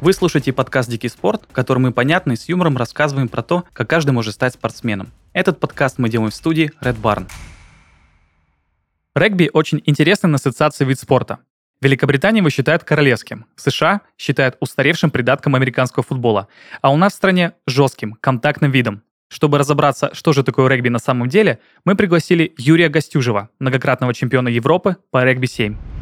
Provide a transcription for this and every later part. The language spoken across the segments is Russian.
Вы слушаете подкаст «Дикий спорт», в котором мы понятно и с юмором рассказываем про то, как каждый может стать спортсменом. Этот подкаст мы делаем в студии Red Barn. Регби – очень интересный на ассоциации вид спорта. Великобритания его считают королевским, США считают устаревшим придатком американского футбола, а у нас в стране – жестким, контактным видом. Чтобы разобраться, что же такое регби на самом деле, мы пригласили Юрия Гостюжева, многократного чемпиона Европы по регби-7.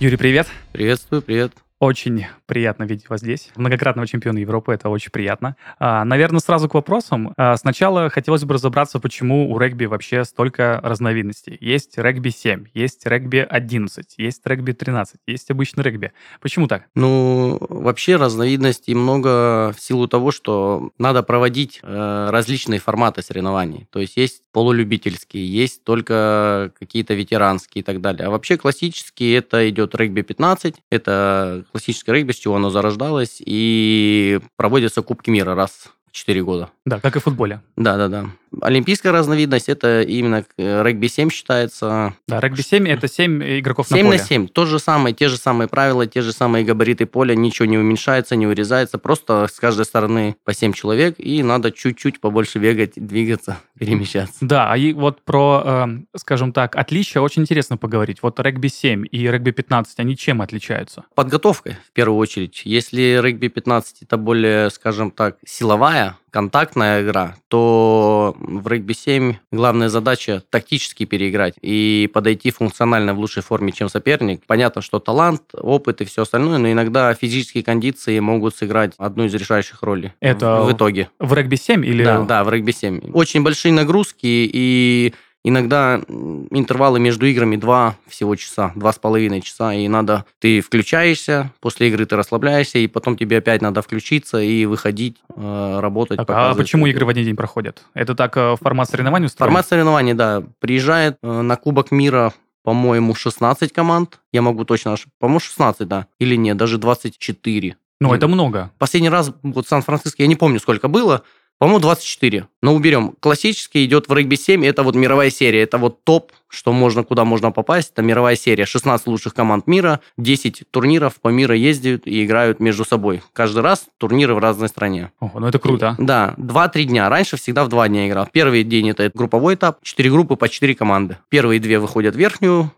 Юрий, привет. Приветствую, привет. Очень приятно видеть вас здесь. Многократного чемпиона Европы, это очень приятно. А, наверное, сразу к вопросам. А, сначала хотелось бы разобраться, почему у регби вообще столько разновидностей. Есть регби 7, есть регби 11, есть регби 13, есть обычный регби. Почему так? Ну, вообще разновидностей много в силу того, что надо проводить э, различные форматы соревнований. То есть есть полулюбительские, есть только какие-то ветеранские и так далее. А вообще классические это идет регби 15, это классическое регби, с чего оно зарождалось, и проводятся Кубки мира раз в 4 года. Да, как и в футболе. Да, да, да. Олимпийская разновидность это именно э, регби-7 считается. Да, регби-7 это 7 игроков 7 на поле. на 7. То же самое, те же самые правила, те же самые габариты поля, ничего не уменьшается, не урезается. Просто с каждой стороны по 7 человек, и надо чуть-чуть побольше бегать, двигаться, перемещаться. Да, а и вот про, э, скажем так, отличия очень интересно поговорить. Вот регби-7 и регби-15, они чем отличаются? Подготовкой, в первую очередь. Если регби-15 это более, скажем так, силовая, контактная игра, то в регби-7 главная задача тактически переиграть и подойти функционально в лучшей форме, чем соперник. Понятно, что талант, опыт и все остальное, но иногда физические кондиции могут сыграть одну из решающих ролей Это в итоге. В регби-7 или... Да, да, в регби-7. Очень большие нагрузки и Иногда интервалы между играми два всего часа, два с половиной часа, и надо, ты включаешься, после игры ты расслабляешься, и потом тебе опять надо включиться и выходить, э, работать. Так, а почему игры в один день проходят? Это так э, формат соревнований устроен? Формат соревнований, да. Приезжает э, на Кубок мира по-моему, 16 команд. Я могу точно... По-моему, 16, да. Или нет, даже 24. Ну, это много. Последний раз, вот Сан-Франциско, я не помню, сколько было, по-моему, 24. Но уберем. Классический идет в регби 7, это вот мировая серия. Это вот топ, что можно, куда можно попасть. Это мировая серия. 16 лучших команд мира, 10 турниров по миру ездят и играют между собой. Каждый раз турниры в разной стране. Ого, ну это круто. И, да, 2-3 дня. Раньше всегда в 2 дня играл. Первый день это групповой этап, 4 группы по 4 команды. Первые две выходят в верхнюю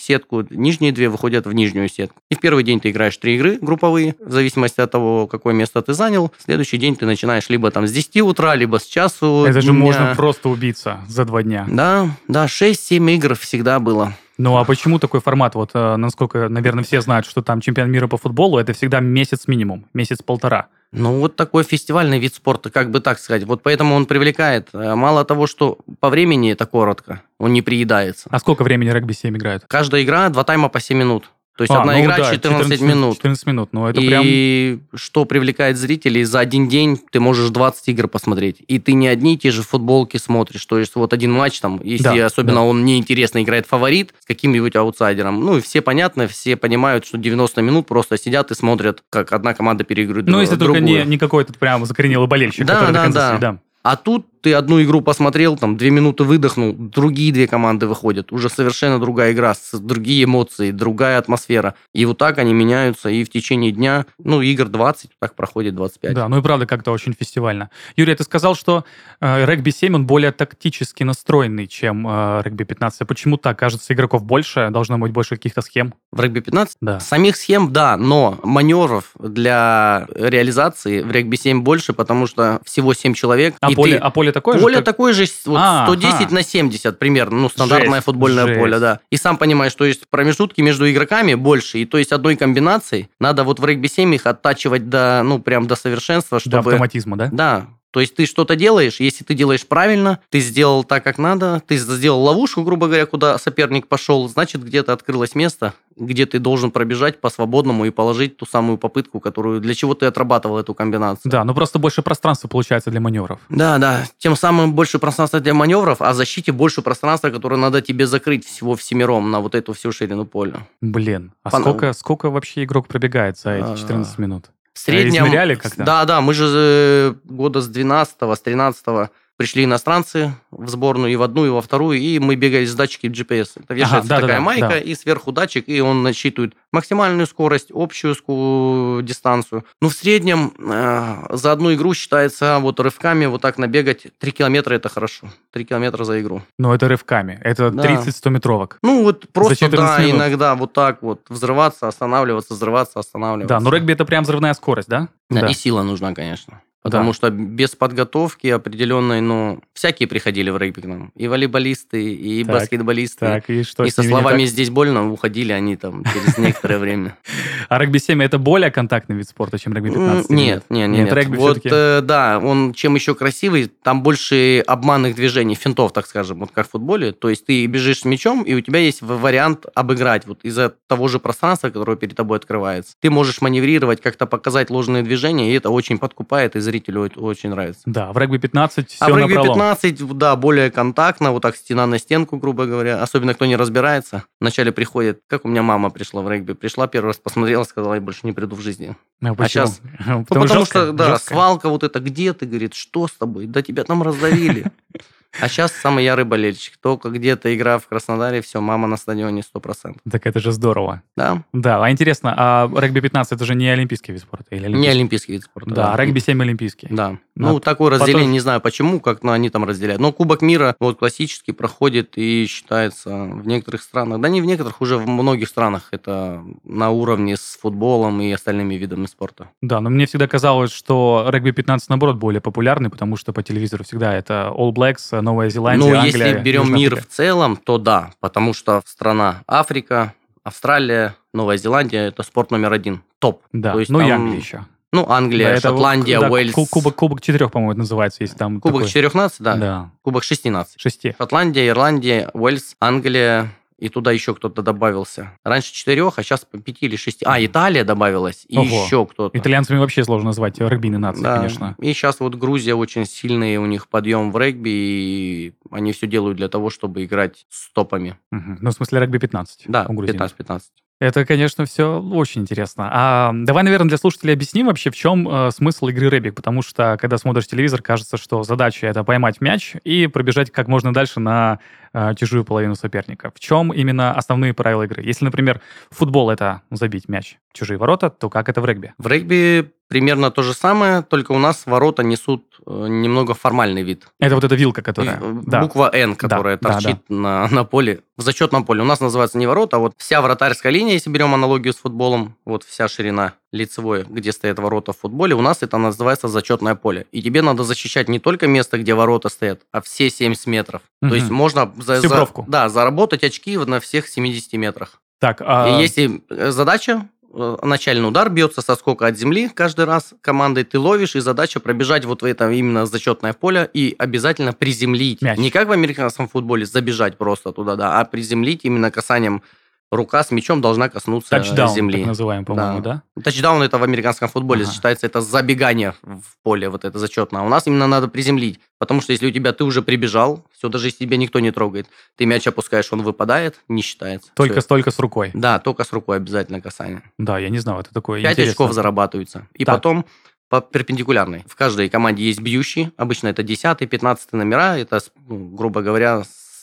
сетку, нижние две выходят в нижнюю сетку. И в первый день ты играешь три игры групповые, в зависимости от того, какое место ты занял. В следующий день ты начинаешь либо там с 10 утра, либо с часу. Это же можно просто убиться за два дня. Да, да, 6-7 игр всегда было. Ну а почему такой формат? Вот, э, насколько, наверное, все знают, что там чемпион мира по футболу, это всегда месяц минимум, месяц-полтора. Ну, вот такой фестивальный вид спорта, как бы так сказать. Вот поэтому он привлекает. Э, мало того, что по времени это коротко, он не приедается. А сколько времени регби-7 играет? Каждая игра, два тайма по 7 минут. То есть а, одна ну, игра да, 14, 14 минут. 14 минут, ну это и прям... И что привлекает зрителей, за один день ты можешь 20 игр посмотреть. И ты не одни и те же футболки смотришь. То есть вот один матч там, если да, особенно да. он неинтересно играет фаворит с каким-нибудь аутсайдером, ну и все понятно, все понимают, что 90 минут просто сидят и смотрят, как одна команда переигрывает Ну если другую. только не, не какой-то прям закоренелый болельщик, да, который да, до конца да. Сидит, да. А тут ты одну игру посмотрел, там, две минуты выдохнул, другие две команды выходят. Уже совершенно другая игра, другие эмоции, другая атмосфера. И вот так они меняются, и в течение дня, ну, игр 20, так проходит 25. Да, ну и правда как-то очень фестивально. Юрий, ты сказал, что э, регби-7, он более тактически настроенный, чем э, регби-15. А почему так? Кажется, игроков больше, должно быть больше каких-то схем. В регби-15? Да. Самих схем, да, но маневров для реализации в регби-7 больше, потому что всего 7 человек. А поле, ты... а поле такое поле же? такое же, вот а, 110 а. на 70 примерно, ну, стандартное жесть, футбольное жесть. поле, да. И сам понимаешь, что есть промежутки между игроками больше, и то есть одной комбинацией надо вот в регби-7 их оттачивать до, ну, прям до совершенства, чтобы... До автоматизма, да? Да, то есть ты что-то делаешь, если ты делаешь правильно, ты сделал так, как надо, ты сделал ловушку, грубо говоря, куда соперник пошел, значит, где-то открылось место, где ты должен пробежать по свободному и положить ту самую попытку, которую для чего ты отрабатывал эту комбинацию. Да, но просто больше пространства получается для маневров. Да, да. Тем самым больше пространства для маневров, а защите больше пространства, которое надо тебе закрыть всего всемиром на вот эту всю ширину поля. Блин, а Пон... сколько, сколько вообще игрок пробегает за эти 14 минут? В среднем... Измеряли как-то? Да, да, мы же э, года с 12 с 13 пришли иностранцы в сборную и в одну, и во вторую, и мы бегали с датчики GPS. Это вешается Ага, да, да, такая да, майка, да. и сверху датчик, и он насчитывает максимальную скорость, общую ску- дистанцию. Ну, в среднем э, за одну игру считается вот рывками вот так набегать 3 километра это хорошо. 3 километра за игру. Но это рывками. Это Да. 30-100 метровок. Ну, вот просто, 14 да, минут. иногда вот так вот взрываться, останавливаться, взрываться, останавливаться. Да, но регби это прям взрывная скорость, да? Да, И сила нужна, конечно. Потому что без подготовки определенной, ну, всякие приходили в регби к нам. И волейболисты, и Так, баскетболисты. Так, и что и со словами так? «здесь больно» уходили они там через некоторое время. А регби 7 это более контактный вид спорта, чем регби 15? М, или Нет, нет, Нет, регби Вот, э, да, он чем еще красивый, там больше обманных движений, финтов, так скажем, вот как в футболе. То есть ты бежишь с мячом, и у тебя есть вариант обыграть вот из-за того же пространства, которое перед тобой открывается. Ты можешь маневрировать, как-то показать ложные движения, и это очень подкупает, и зрителю очень нравится. Да, в регби 15 все А в регби напролом. 15, да, более контактно, вот так стена на стенку, грубо говоря. Особенно, кто не разбирается. Вначале приходит, как у меня мама пришла в регби. Пришла первый раз, посмотрела, сказала, я больше не приду в жизни. А почему? щас- Потому, Ну, потому жестко, что, да, жестко. свалка вот это, где ты, говорит, что с тобой? Да тебя там раздавили. А сейчас самый ярый болельщик. Только где-то игра в Краснодаре, все, мама на стадионе 100%. Так это же здорово. Да? Да, а интересно, а регби 15 это же не олимпийский вид спорта? Или Не олимпийский? олимпийский вид спорта. Да, а регби 7 олимпийский. Да. Ну, Ну, такое потом- разделение, не знаю почему, как ну, они там разделяют. Но Кубок мира вот классический проходит и считается в некоторых странах, да не в некоторых, уже в многих странах это на уровне с футболом и остальными видами спорта. Да, но мне всегда казалось, что регби 15, наоборот, более популярный, потому что по телевизору всегда это All Blacks, Новая Зеландия, Ну, Англия, если берем Южная мир Африка. в целом, то да, потому что страна Африка, Австралия, Новая Зеландия – это спорт номер один, топ. Да, То есть ну и там- Англия еще. Ну, Англия, Да, это Шотландия, да, Уэльс. ку- Кубок, кубок четырех, по-моему, это называется, если там Кубок такой- четырех наций, да. Да, Кубок шести наций. шести. Шотландия, Ирландия, Уэльс, Англия, и туда еще кто-то добавился. Раньше четырех, а сейчас по пяти или шести. А, Италия добавилась, и Ого. еще кто-то. Итальянцами вообще сложно назвать регбийной нацией, Да. конечно. И сейчас вот Грузия очень сильный, у них подъем в регби, и они все делают для того, чтобы играть с топами. Мгм. Ну, в смысле, регби 15. Да, у грузин. 15-15. Это, конечно, все очень интересно. А давай, наверное, для слушателей объясним вообще, в чем э, смысл игры регби, потому что, когда смотришь телевизор, кажется, что задача это поймать мяч и пробежать как можно дальше на э, чужую половину соперника. В чем именно основные правила игры? Если, например, футбол это забить мяч в чужие ворота, то как это в регби? В регби примерно то же самое, только у нас ворота несут э, немного формальный вид. Это вот эта вилка, которая... Э, да. Буква Н, которая да, торчит На, на поле, в зачетном поле. У нас называется не ворота, а вот вся вратарская линия, если берем аналогию с футболом, вот вся ширина лицевой, где стоят ворота в футболе, у нас это называется зачетное поле. И тебе надо защищать не только место, где ворота стоят, а все 70 метров. Мгм. То есть можно за, за- да, заработать очки на всех 70 метрах. Так, а... И если э, задача, начальный удар бьется со скока от земли каждый раз командой, ты ловишь, и задача пробежать вот в это именно зачетное поле и обязательно приземлить. Мяч. Не как в американском футболе забежать просто туда, да, а приземлить именно касанием рука с мячом должна коснуться Тачдаун, земли. так называем, по-моему, да? Тачдаун это в американском футболе Ага. считается это забегание в поле, вот это зачетное. А у нас именно надо приземлить, потому что если у тебя ты уже прибежал, все, даже если тебя никто не трогает, ты мяч опускаешь, он выпадает, не считается. Только Всё. столько с рукой. Да, только с рукой обязательно касание. Да, я не знал, это такое 5 интересно. очков зарабатываются. И Так. потом по перпендикулярной. В каждой команде есть бьющие. Обычно это 10 15 номера. Это, ну, грубо говоря,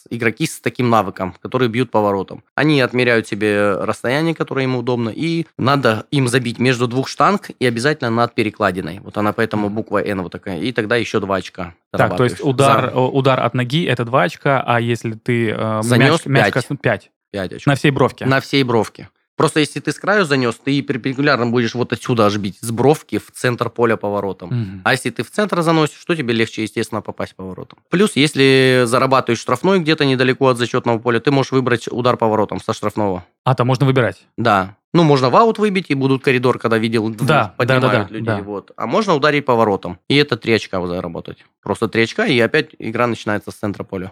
игроки с таким навыком, которые бьют по воротам. Они отмеряют себе расстояние, которое им удобно, и надо им забить между двух штанг и обязательно над перекладиной. Вот она поэтому буква N вот такая. И тогда еще два очка. Так, то есть удар, За э, удар от ноги это 2 очка, а если ты э, Занес мяч, мяч пять. коснул- 5 пять очков. на всей бровке. На всей бровке. Просто если ты с краю занес, ты перпендикулярно будешь вот отсюда аж бить, с бровки в центр поля поворотом. Мгм. А если ты в центр заносишь, что тебе легче, естественно, попасть по воротам. Плюс, если зарабатываешь штрафной где-то недалеко от зачетного поля, ты можешь выбрать удар по воротам со штрафного. А, там можно выбирать. Да. Ну, можно в аут выбить, и будут коридор, когда видел, Да, поднимают да, да, да, людей. да. Вот. А можно ударить по воротам. И это три очка заработать. Просто три очка, и опять игра начинается с центра поля.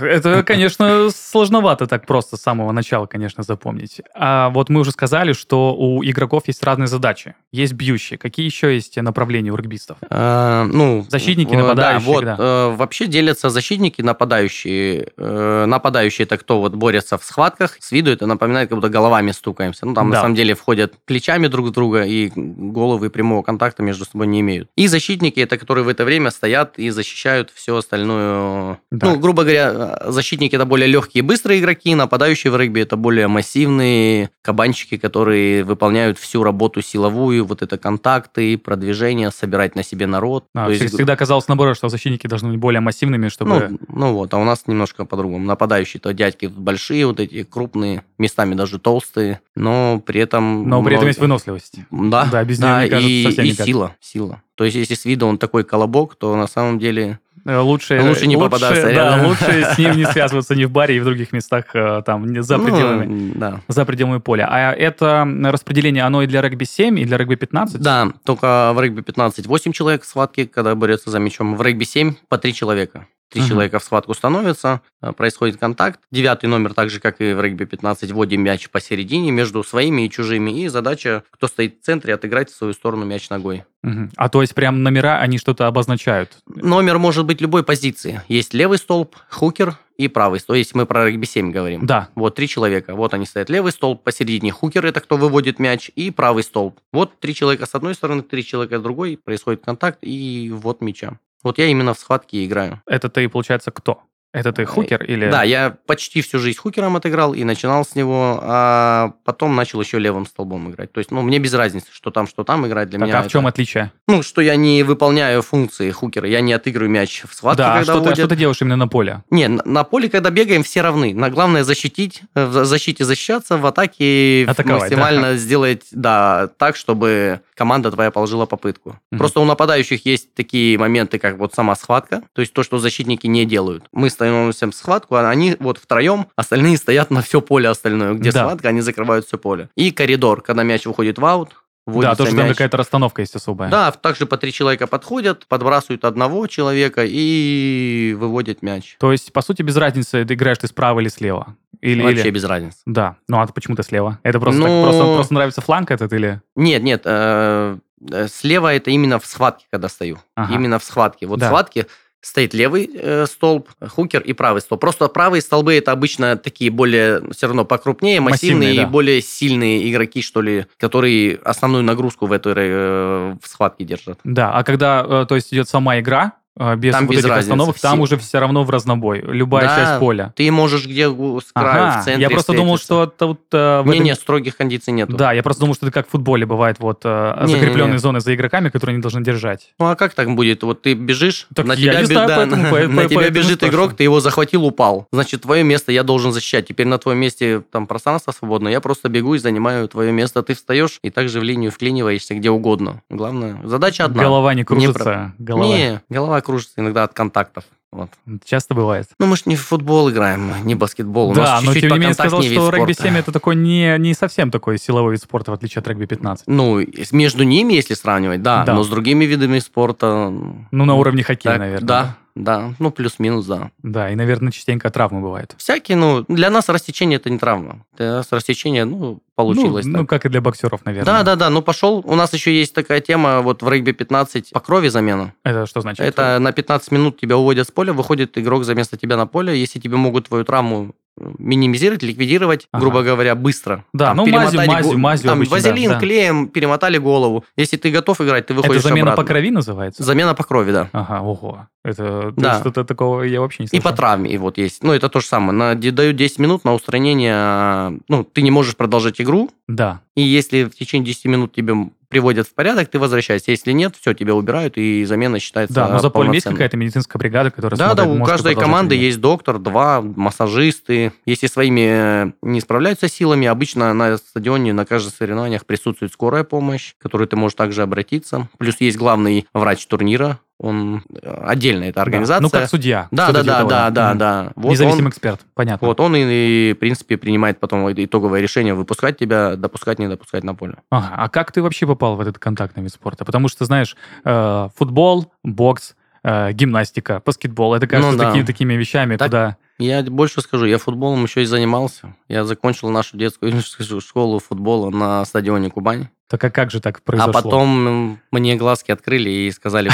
Это, конечно, сложновато так просто с самого начала, конечно, запомнить. А вот мы уже сказали, что у игроков есть разные задачи. Есть бьющие. Какие еще есть направления у регбистов? Э, ну, Защитники, э, нападающие, Да, вот, да. э, вообще делятся защитники, нападающие. Э, нападающие это кто вот борется в схватках. С виду это напоминает, как будто головами стукаемся. Ну, там на самом деле входят плечами друг в друга и головы прямого контакта между собой не имеют. И защитники, это которые в это время стоят и защищают все остальное. Да. Ну, грубо говоря, защитники это более легкие и быстрые игроки, нападающие в регби это более массивные кабанчики, которые выполняют всю работу силовую, вот это контакты, продвижение, собирать на себе народ. А, То есть... Всегда казалось наоборот, что защитники должны быть более массивными, чтобы... Ну, ну вот, а у нас немножко по-другому. Нападающие то дядьки большие, вот эти крупные, местами даже толстые, но при этом... Но при этом есть выносливость. Да, да, без да, нее, кажется, и, и сила, сила. То есть, если с виду он такой колобок, то на самом деле э, Лучше, лучше не лучше, попадаться. Да, лучше с ним не связываться ни в баре, и в других местах э, там за ну, пределами, ну, да. за пределами поля. А это распределение, оно и для регби 7, и для регби 15? Да, только в регби 15 8 человек в схватке, когда борется за мячом. В регби 7 по 3 человека. Три uh-huh. человека в схватку становятся, э, происходит контакт. Девятый номер, так же, как и в регби 15, вводим мяч посередине между своими и чужими. И задача, кто стоит в центре, отыграть в свою сторону мяч ногой. Uh-huh. А то есть прям номера, они что-то обозначают? Номер может быть любой позиции. Есть левый столб, хукер и правый столб. Если мы про регби 7 говорим. Да. Вот три человека. Вот они стоят. Левый столб, посередине хукер, это кто выводит мяч, и правый столб. Вот три человека с одной стороны, три человека с другой, происходит контакт, и вот мяча. Вот я именно в схватке играю. Это ты, получается, кто? Это ты хукер или... Да, я почти всю жизнь хукером отыграл и начинал с него, а потом начал еще левым столбом играть. То есть, ну, мне без разницы, что там, что там играть для так, меня. а в чем отличие? Ну, что я не выполняю функции хукера, я не отыгрываю мяч в схватке, да, когда что ты, а что ты делаешь именно на поле? Не, на, на поле, когда бегаем, все равны. На главное защитить, в защите защищаться, в атаке Атаковать, максимально да. сделать, да, так, чтобы команда твоя положила попытку. Угу. Просто у нападающих есть такие моменты, как вот сама схватка, то есть то, что защитники не делают. Мы становимся в схватку, а они вот втроем, остальные стоят на все поле остальное. Где да. схватка, они закрывают все поле. И коридор, когда мяч выходит в аут, да, тоже мяч. там какая-то расстановка есть особая. Да, также по три человека подходят, подбрасывают одного человека и выводят мяч. То есть, по сути, без разницы, ты играешь ты справа или слева? Или, Вообще или... без разницы. Да, ну а почему ты слева? Это просто, ну... так, просто, просто нравится фланг этот или... Нет, нет, э, э, слева это именно в схватке, когда стою. Ага. Именно в схватке. Вот да. в схватке стоит левый э, столб, хукер и правый столб. Просто правые столбы это обычно такие более все равно покрупнее, массивные, массивные да. и более сильные игроки, что ли, которые основную нагрузку в этой э, в схватке держат. Да, а когда, э, то есть идет сама игра, без там вот без этих разницы. остановок, там уже все равно в разнобой. Любая да, часть поля. Ты можешь где с краю, ага, в центре Я просто встретиться. думал, что тут... Э, не, этом... не, строгих кондиций нет. Да, я просто думал, что это как в футболе бывает, вот э, не, закрепленные не, не. зоны за игроками, которые они должны держать. Ну а как так будет? Вот ты бежишь, так на тебя, знаю, да, поэтому, на, на тебя бежит игрок, ты его захватил, упал. Значит, твое место я должен защищать. Теперь на твоем месте там пространство свободно, я просто бегу и занимаю твое место. Ты встаешь и также в линию вклиниваешься где угодно. Главное, задача одна. Голова не кружится. Не, голова. не голова кружится иногда от контактов. Вот. Часто бывает. Ну, мы же не в футбол играем, не баскетбол. У да, но тем не менее сказал, что регби-7 это такой не, не совсем такой силовой вид спорта, в отличие от регби-15. Ну, между ними, если сравнивать, да, да. но с другими видами спорта... Ну, на уровне хоккея, так, наверное. Да, да. Да, ну плюс-минус, да. Да, и, наверное, частенько травмы бывают. Всякие, ну, для нас растечение это не травма. Для нас растечение, ну, получилось. Ну, ну как и для боксеров, наверное. Да, да, да, ну пошел. У нас еще есть такая тема, вот в регби 15 по крови замена. Это что значит? Это на 15 минут тебя уводят с поля, выходит игрок за место тебя на поле. Если тебе могут твою травму минимизировать, ликвидировать, ага. грубо говоря, быстро. Да, там, ну мазью, мазью, мазью там, обычно, Вазелин, да, клеем, перемотали голову. Если ты готов играть, ты выходишь Это замена обратно. по крови называется? Замена по крови, да. Ага, ого. Это да. что-то такого я вообще не слышал. И по травме, и вот есть. Ну, это то же самое. На, дают 10 минут на устранение, ну, ты не можешь продолжать игру. Да. И если в течение 10 минут тебе приводят в порядок, ты возвращаешься. Если нет, все, тебя убирают, и замена считается Да, но за полем есть какая-то медицинская бригада, которая Да, смотрит, да, у каждой команды есть доктор, два, массажисты. Если своими не справляются силами, обычно на стадионе на каждых соревнованиях присутствует скорая помощь, к которой ты можешь также обратиться. Плюс есть главный врач турнира, он э, отдельно эта организация. Да. Ну, как судья. Да, да, да, да, да, да. Вот Независимый он, эксперт, понятно. Вот он и, в принципе, принимает потом итоговое решение, выпускать тебя, допускать, не допускать на поле. Ага. А как ты вообще попал в этот контактный вид спорта? Потому что, знаешь, э, футбол, бокс, э, гимнастика, баскетбол, это кажется ну, да. такими, такими вещами, так, куда... Я больше скажу, я футболом еще и занимался. Я закончил нашу детскую школу футбола на стадионе Кубань. Так а как же так произошло? А потом мне глазки открыли и сказали,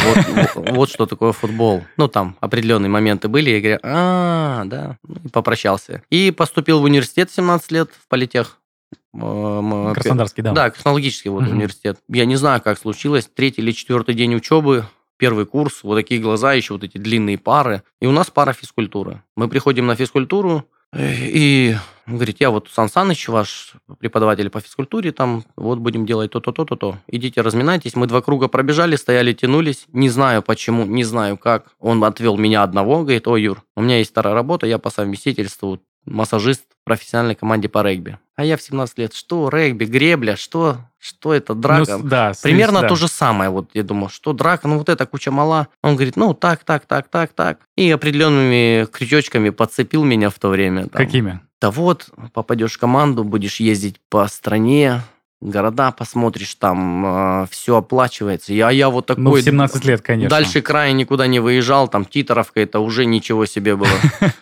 вот, вот что такое футбол. Ну, там определенные моменты были, я говорю, а, да, ну, и попрощался. И поступил в университет 17 лет в политех. М- Краснодарский, да. Да, технологический вот университет. Я не знаю, как случилось. Третий или четвертый день учебы, первый курс, вот такие глаза, еще вот эти длинные пары. И у нас пара физкультуры. Мы приходим на физкультуру, э, и он говорит, я вот Сан Саныч, ваш преподаватель по физкультуре, там, вот будем делать то-то, то-то, то. Идите разминайтесь. Мы два круга пробежали, стояли, тянулись. Не знаю почему, не знаю как. Он отвел меня одного, говорит, ой, Юр, у меня есть старая работа, я по совместительству массажист в профессиональной команде по регби. А я в 17 лет, что регби, гребля, что, что это, Ну, драка? с- да, Примерно да. то же самое. Вот я думал, что драка, ну вот эта куча мала. Он говорит, ну так, так, так, так, так. И определенными крючочками подцепил меня в то время. там. Какими? Да вот, попадешь в команду, будешь ездить по стране, города посмотришь, там все оплачивается. Я, я вот такой... Ну, в 17 лет, конечно. Дальше края никуда не выезжал, там титаровка, это уже ничего себе было.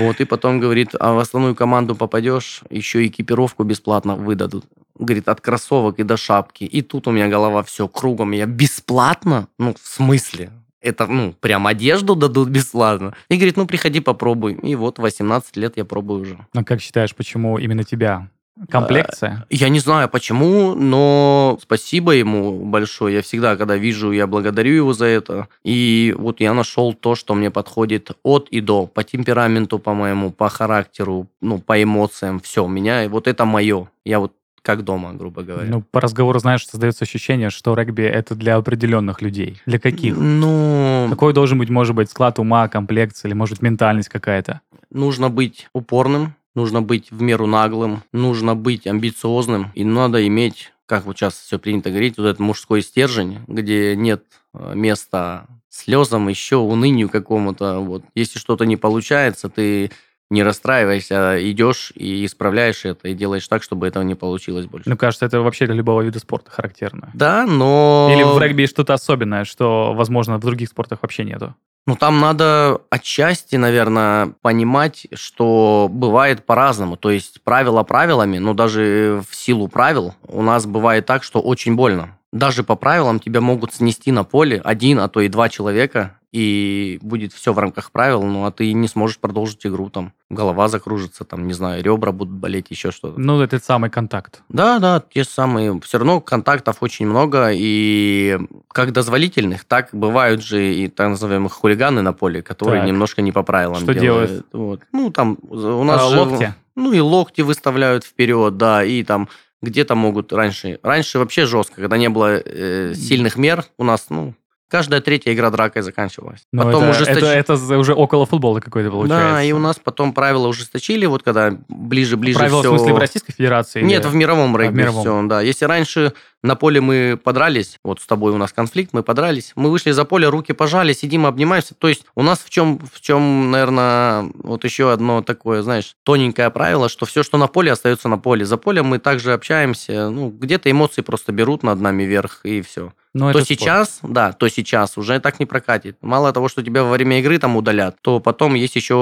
Вот, и потом говорит, а в основную команду попадешь, еще экипировку бесплатно выдадут. Говорит, от кроссовок и до шапки. И тут у меня голова все кругом. Я бесплатно? Ну, в смысле? Это, ну, прям одежду дадут бесплатно. И говорит, ну, приходи, попробуй. И вот 18 лет я пробую уже. Ну, как считаешь, почему именно тебя? Комплекция? Я не знаю почему, но спасибо ему большое. Я всегда, когда вижу, я благодарю его за это. И вот я нашел то, что мне подходит от и до. По темпераменту, по-моему, по характеру, ну, по эмоциям. Все, у меня вот это мое. Я вот как дома, грубо говоря. Ну, по разговору, знаешь, создается ощущение, что регби это для определенных людей. Для каких? Ну, Какой должен быть, может быть, склад ума, комплекция или, может, ментальность какая-то? нужно быть упорным, нужно быть в меру наглым, нужно быть амбициозным, и надо иметь, как вот сейчас все принято говорить, вот этот мужской стержень, где нет э, места слезам, еще унынию какому-то. Вот. Если что-то не получается, ты не расстраивайся, а идешь и исправляешь это, и делаешь так, чтобы этого не получилось больше. Ну, кажется, это вообще для любого вида спорта характерно. Да, но... Или в регби что-то особенное, что, возможно, в других спортах вообще нету. Ну, там надо отчасти, наверное, понимать, что бывает по-разному. То есть правила правилами, но даже в силу правил у нас бывает так, что очень больно. Даже по правилам тебя могут снести на поле один, а то и два человека, и будет все в рамках правил, ну, а ты не сможешь продолжить игру, там, голова закружится, там, не знаю, ребра будут болеть, еще что-то. Ну, этот самый контакт. Да, да, те самые. Все равно контактов очень много, и как дозволительных, так бывают же и так называемых хулиганы на поле, которые Так. немножко не по правилам Что делают. делают? Вот. Ну, там у нас А, же- локти? Ну, и локти выставляют вперед, да, и там где-то могут раньше... Раньше вообще жестко, когда не было э, сильных мер, у нас, ну, каждая третья игра дракой заканчивалась. Ну, потом это, ужесточ- это, это уже около футбола какой-то получается. Да, и у нас потом правила ужесточили, вот когда ближе-ближе Правила, все... в смысле, в Российской Федерации? Нет, или- в мировом регби мировом. все, да. Если раньше на поле мы подрались, вот с тобой у нас конфликт, мы подрались, мы вышли за поле, руки пожали, сидим, обнимаемся. То есть у нас в чем, в чем, наверное, вот еще одно такое, знаешь, тоненькое правило, что все, что на поле, остается на поле. За полем мы также общаемся, ну, где-то эмоции просто берут над нами вверх, и все. Ну, то это спорт. сейчас, да, то сейчас уже так не прокатит. Мало того, что тебя во время игры там удалят, то потом есть еще.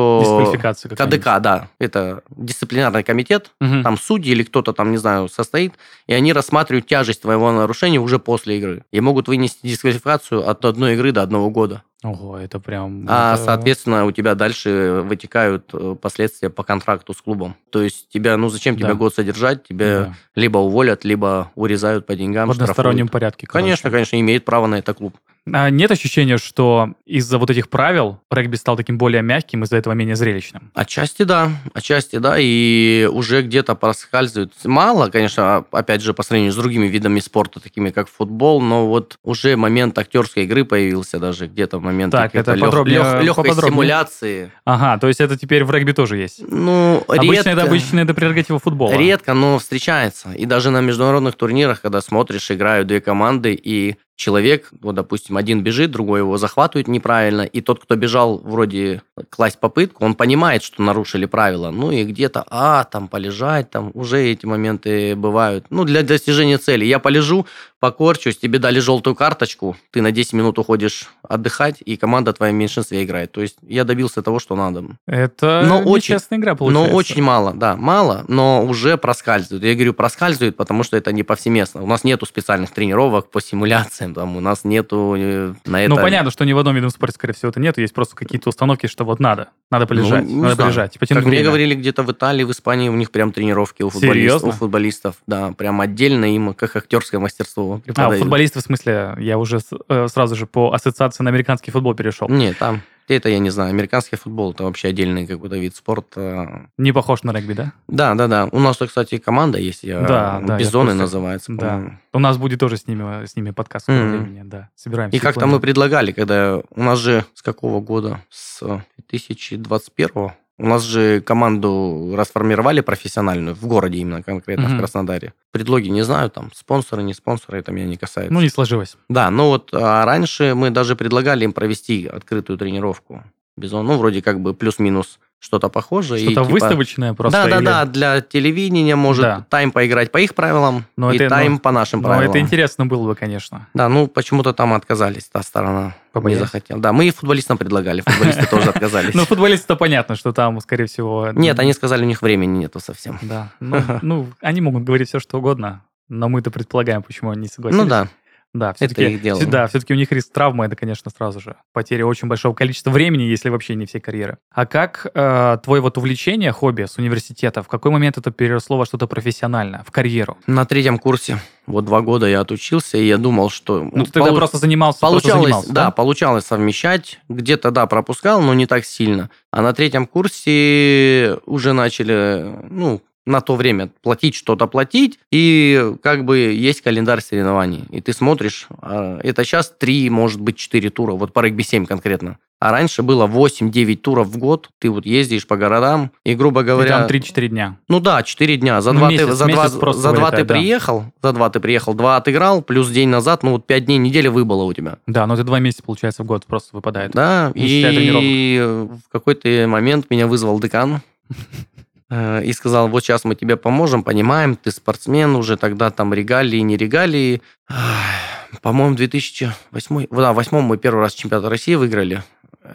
КДК, да, это дисциплинарный комитет, Мгм. там судьи или кто-то там, не знаю, состоит, и они рассматривают тяжесть твоего нарушения уже после игры. И могут вынести дисквалификацию от одной игры до одного года. Ого, это прям... А, это- соответственно, у тебя дальше вытекают э, последствия по контракту с клубом. То есть тебя, ну зачем тебя Да. год содержать, тебя Да. либо уволят, либо урезают по деньгам, в одностороннем штрафуют. порядке. короче. Конечно, конечно, имеет право на это клуб. А нет ощущения, что из-за вот этих правил регби стал таким более мягким, из-за этого менее зрелищным? Отчасти да, отчасти да, и уже где-то проскальзывает. Мало, конечно, опять же, по сравнению с другими видами спорта, такими как футбол, но вот уже момент актерской игры появился даже где-то момент Так, какой-то это подробнее, легкой поподробнее. симуляции. Ага, то есть это теперь в регби тоже есть? Ну, Обычно редко, это, обычно это прерогатива футбола. редко, но встречается. И даже на международных турнирах, когда смотришь, играют две команды, и человек, вот, допустим, один бежит, другой его захватывает неправильно, и тот, кто бежал вроде класть попытку, он понимает, что нарушили правила. Ну и где-то, а, там полежать, там уже эти моменты бывают. Ну, для достижения цели. Я полежу, покорчусь, тебе дали желтую карточку, ты на 10 минут уходишь отдыхать, и команда твоя в меньшинстве играет. То есть я добился того, что надо. Это Но очень- игра Но получается. очень мало, да, мало, но уже проскальзывает. Я говорю проскальзывает, потому что это не повсеместно. У нас нету специальных тренировок по симуляциям, делаем, там у нас нету э, на это... Ну, понятно, что ни в одном виде спорта, скорее всего, это нет. Есть просто какие-то установки, что вот надо. Надо полежать, Ну, надо знаю. полежать. Потянуть Как мне время. говорили, где-то в Италии, в Испании у них прям тренировки у футболистов. Серьезно? У футболистов, да, прям отдельно им как актерское мастерство А, преподают. футболисты, в смысле, я уже э, сразу же по ассоциации на американский футбол перешел. Нет, там, это я не знаю. Американский футбол это вообще отдельный какой-то вид спорта. Не похож на регби, да? Да, да, да. У нас, кстати, команда есть. Да, да, Бизоны называется. Да. по-моему. У нас будет тоже с ними, с ними подкаст Мгм. времени, да. Собираем. И как-то мы предлагали, когда у нас же с какого года? С 2021 у нас же команду расформировали профессиональную в городе именно конкретно в Мгм. Краснодаре. Предлоги не знаю, там спонсоры, не спонсоры, это меня не касается. Ну, не сложилось. Да, ну вот а раньше мы даже предлагали им провести открытую тренировку. Бизон, ну, вроде как бы плюс-минус что-то похожее. и Что-то типа- выставочное просто. Да, да, или- да, для телевидения может Да. тайм поиграть по их правилам Но и это- тайм но- по нашим Ну, правилам. это интересно было бы, конечно. Да, ну почему-то там отказались, та сторона Побоялись. не захотела. Да, мы и футболистам предлагали, футболисты тоже отказались. Ну, футболисты-то понятно, что там, скорее всего... Нет, они сказали, у них времени нету совсем. Да. Ну, ну, они могут говорить все, что угодно, но мы-то предполагаем, почему они не согласились. Ну да, Да, это все-таки, их дело. да, все-таки у них риск травмы, это, конечно, сразу же потеря очень большого количества времени, если вообще не всей карьеры. А как э, твое вот увлечение, хобби с университета, в какой момент это переросло во что-то профессиональное, в карьеру? На третьем курсе, вот два года я отучился, и я думал, что... Ну, ты тогда полу- просто занимался, просто Получалось, занимался, да, получалось совмещать. Где-то, да, пропускал, но не так сильно. А на третьем курсе уже начали, ну, на то время платить что-то платить, и как бы есть календарь соревнований. И ты смотришь, а, это сейчас 3, может быть, 4 тура, вот по регби-7 конкретно. А раньше было 8-9 туров в год. Ты вот ездишь по городам, и, грубо И говоря... там 3-4 дня. Ну да, 4 дня. За Ну, два месяц- ты, за месяц два, за два ты вылетает, да. приехал, за два ты приехал, два отыграл, плюс день назад, ну вот 5 дней, неделя выбыла у тебя. Да, но это два месяца, получается, в год просто выпадает. Да, и в какой-то момент меня вызвал декан и сказал, вот сейчас мы тебе поможем, понимаем, ты спортсмен, уже тогда там регалии, не регалии. По-моему, 2008, да, в восьмом мы первый раз чемпионат России выиграли.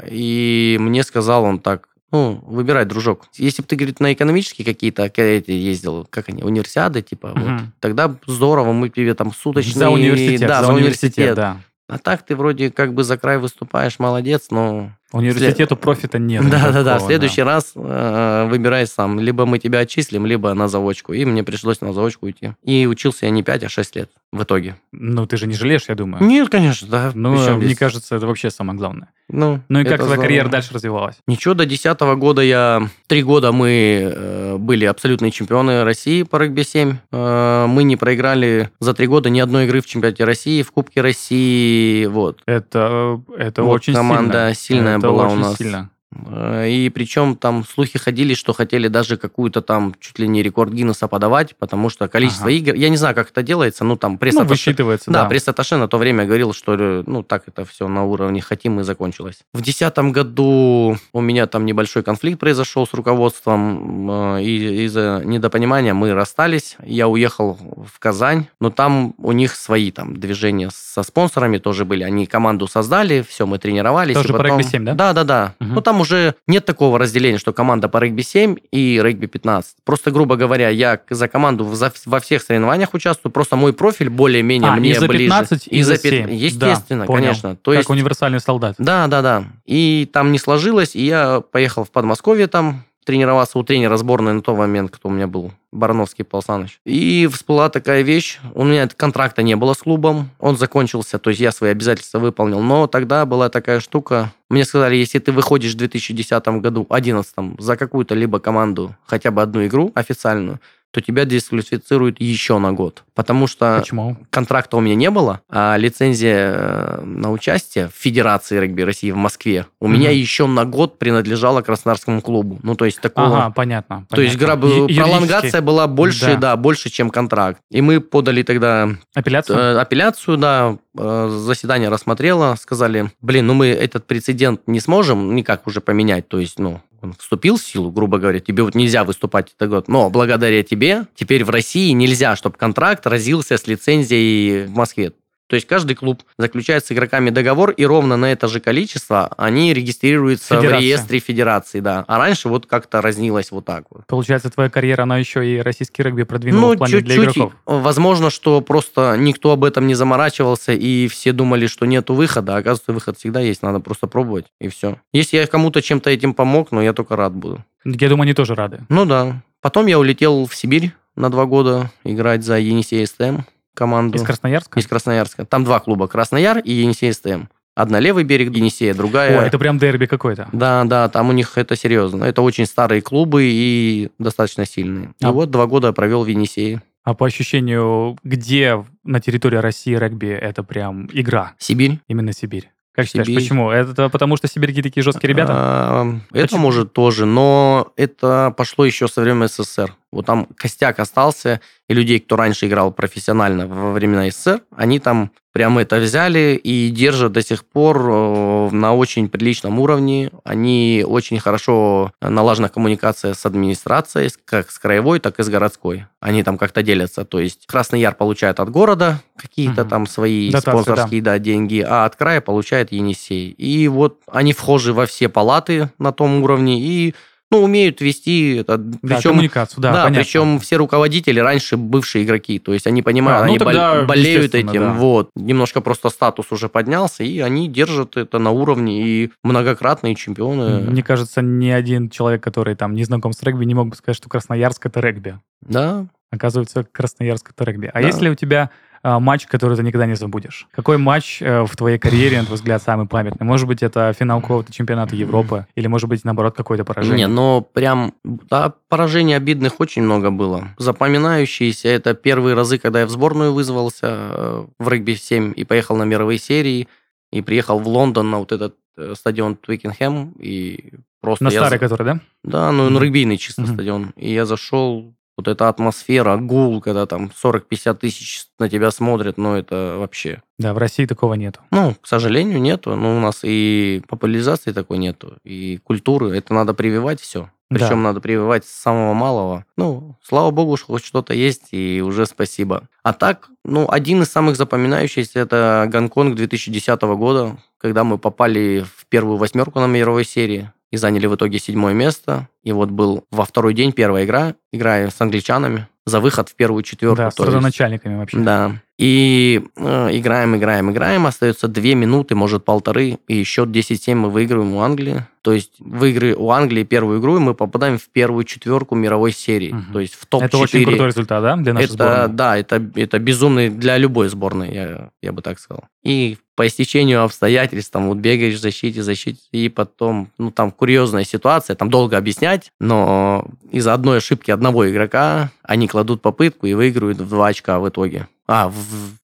И мне сказал он так, ну, выбирай, дружок. Если бы ты, говорит, на экономические какие-то эти ездил, как они, универсиады, типа, вот, Мгм. тогда здорово, мы тебе там суточные... За университет, Да, за университет, да. А так ты вроде как бы за край выступаешь, молодец, но... Университету профита нет. Да-да-да, в никакого, следующий раз э, выбирай сам. Либо мы тебя отчислим, либо на заочку. И мне пришлось на заочку уйти. И учился я не 5, а 6 лет в итоге. Ну, ты же не жалеешь, я думаю. Нет, конечно, да. Ну, мне здесь? кажется, это вообще самое главное. Ну, Ну и как твоя карьера дальше развивалась? Ничего, до 10 года я... Три года мы э, были абсолютные чемпионы России по регби-7. Э, мы не проиграли за три года ни одной игры в чемпионате России, в Кубке России. Вот. Это, это Вот очень команда сильная это была у очень нас. Сильно. Э, И причем там слухи ходили, что хотели даже какую-то там чуть ли не рекорд Гиннесса подавать, потому что количество Ага. игр... Я не знаю, как это делается, ну там Ну, пресс-атташе- высчитывается, Да, да. пресс-атташе на то время говорил, что э, ну так это все на уровне хотим и закончилось. В 2010 году у меня там небольшой конфликт произошел с руководством, э, и из-за недопонимания мы расстались. Я уехал в Казань, но там у них свои там движения со спонсорами тоже были. Они команду создали, все, мы тренировались. Тоже потом- регби-7, да? Да, да, да. Мгм. Ну там уже нет такого разделения, что команда по регби-7 и регби-15. Просто, грубо говоря, я за команду во всех соревнованиях участвую, просто мой профиль более-менее А, мне и за ближе. 15, и за 7. пят- Естественно, Да, понял. конечно. То как есть, универсальный солдат. да, да, да. И там не сложилось, и я поехал в Подмосковье там тренироваться у тренера сборной на тот момент, кто у меня был, Барановский Павел Саныч. И всплыла такая вещь, у меня контракта не было с клубом, он закончился, то есть я свои обязательства выполнил, но тогда была такая штука, мне сказали, если ты выходишь в 2010 году, 2011 за какую-то либо команду, хотя бы одну игру официальную, то тебя дисквалифицируют еще на год. Потому что Почему? контракта у меня не было, а лицензия э, на участие в Федерации регби России в Москве у Мгм. меня еще на год принадлежала Краснодарскому клубу. Ну, то есть такого... Ага, понятно. То есть понятно. граб- Ю- юридически. пролонгация была больше, Да. да. больше, чем контракт. И мы подали тогда Апелляцию? э, апелляцию, да, э, заседание рассмотрело, сказали, блин, ну мы этот прецедент не сможем никак уже поменять, то есть, ну, он вступил в силу, грубо говоря, тебе вот нельзя выступать этот год, но благодаря тебе теперь в России нельзя, чтобы контракт разился с лицензией в Москве. То есть каждый клуб заключает с игроками договор, и ровно на это же количество они регистрируются Федерация. в реестре федерации, да. А раньше вот как-то разнилось вот так вот. Получается, твоя карьера, она еще и российский регби продвинула Ну, в плане для чуть-чуть. игроков. Возможно, что просто никто об этом не заморачивался, и все думали, что нету выхода. Оказывается, выход всегда есть, надо просто пробовать, и все. Если я кому-то чем-то этим помог, ну, я только рад буду. Я думаю, они тоже рады. Ну да. Потом я улетел в Сибирь на два года играть за Енисей СТМ команду. Из Красноярска? Из Красноярска. Там два клуба, Краснояр и Енисей СТМ. Одна левый берег Енисея, другая... О, это прям дерби какой-то. Да, да, там у них это серьезно. Это очень старые клубы и достаточно сильные. И А- вот два года провел в Енисее. А по ощущению, где на территории России регби это прям игра? Сибирь. Именно Сибирь. Как считаешь, Сибирь. почему? Это потому что сибиряки такие жесткие ребята? А, Это Почему? может тоже, но это пошло еще со времен СССР. Вот там костяк остался, и людей, кто раньше играл профессионально во времена СССР, они там прямо это взяли и держат до сих пор э, на очень приличном уровне. Они очень хорошо налажена коммуникация с администрацией, как с краевой, так и с городской. Они там как-то делятся. То есть Красный Яр получает от города какие-то Мгм. там свои Дотации, спонсорские да, деньги, а от края получает Енисей. И вот они вхожи во все палаты на том уровне и ну, умеют вести это. Да, Причем, коммуникацию, да, да, понятно. причем все руководители раньше бывшие игроки. То есть они понимают, А, ну они тогда, болеют этим. да. Вот. Немножко просто статус уже поднялся, и они держат это на уровне, и многократные чемпионы. Мне кажется, ни один человек, который там не знаком с регби, не мог бы сказать, что Красноярск это регби. Да, Оказывается, Красноярск это регби. А Да. есть ли у тебя матч, который ты никогда не забудешь? Какой матч э, в твоей карьере, на твой взгляд, самый памятный? Может быть, это финал какого-то чемпионата Европы? Или, может быть, наоборот, какое-то поражение? Не, но прям да, поражений обидных очень много было. Запоминающиеся это первые разы, когда я в сборную вызвался э, в регби-7 и поехал на мировые серии, и приехал в Лондон на вот этот э, стадион Твикенхэм, и просто... На я старый, за- который, да? Да, ну, ну регбийный чисто Мгм. стадион. И я зашел, вот эта атмосфера, гул, когда там 40-50 тысяч на тебя смотрят, ну это вообще... Да, в России такого нету. Ну, к сожалению, нету. Ну, у нас и популяризации такой нету, и культуры. Это надо прививать все. Да. Причем надо прививать с самого малого. Ну, слава богу, что хоть что-то есть, и уже спасибо. А так, ну, один из самых запоминающихся это Гонконг 2010 года, когда мы попали в первую восьмерку на мировой серии и заняли в итоге седьмое место. И вот был во второй день первая игра, играя с англичанами за выход в первую четверку. Да, с родоначальниками вообще. да. И э, играем, играем, играем. Остается две минуты, может, полторы. И счет 10-7 мы выигрываем у Англии. То есть в игры у Англии первую игру, и мы попадаем в первую четверку мировой серии. Мгм. То есть в топ-4. Это очень крутой результат, да, для нашей Это, сборной? да, это, это безумный для любой сборной, я, я бы так сказал. И по истечению обстоятельств, там вот бегаешь в защите, защите, и потом, ну там курьезная ситуация, там долго объяснять, но из-за одной ошибки одного игрока они кладут попытку и выигрывают в два очка в итоге. А, в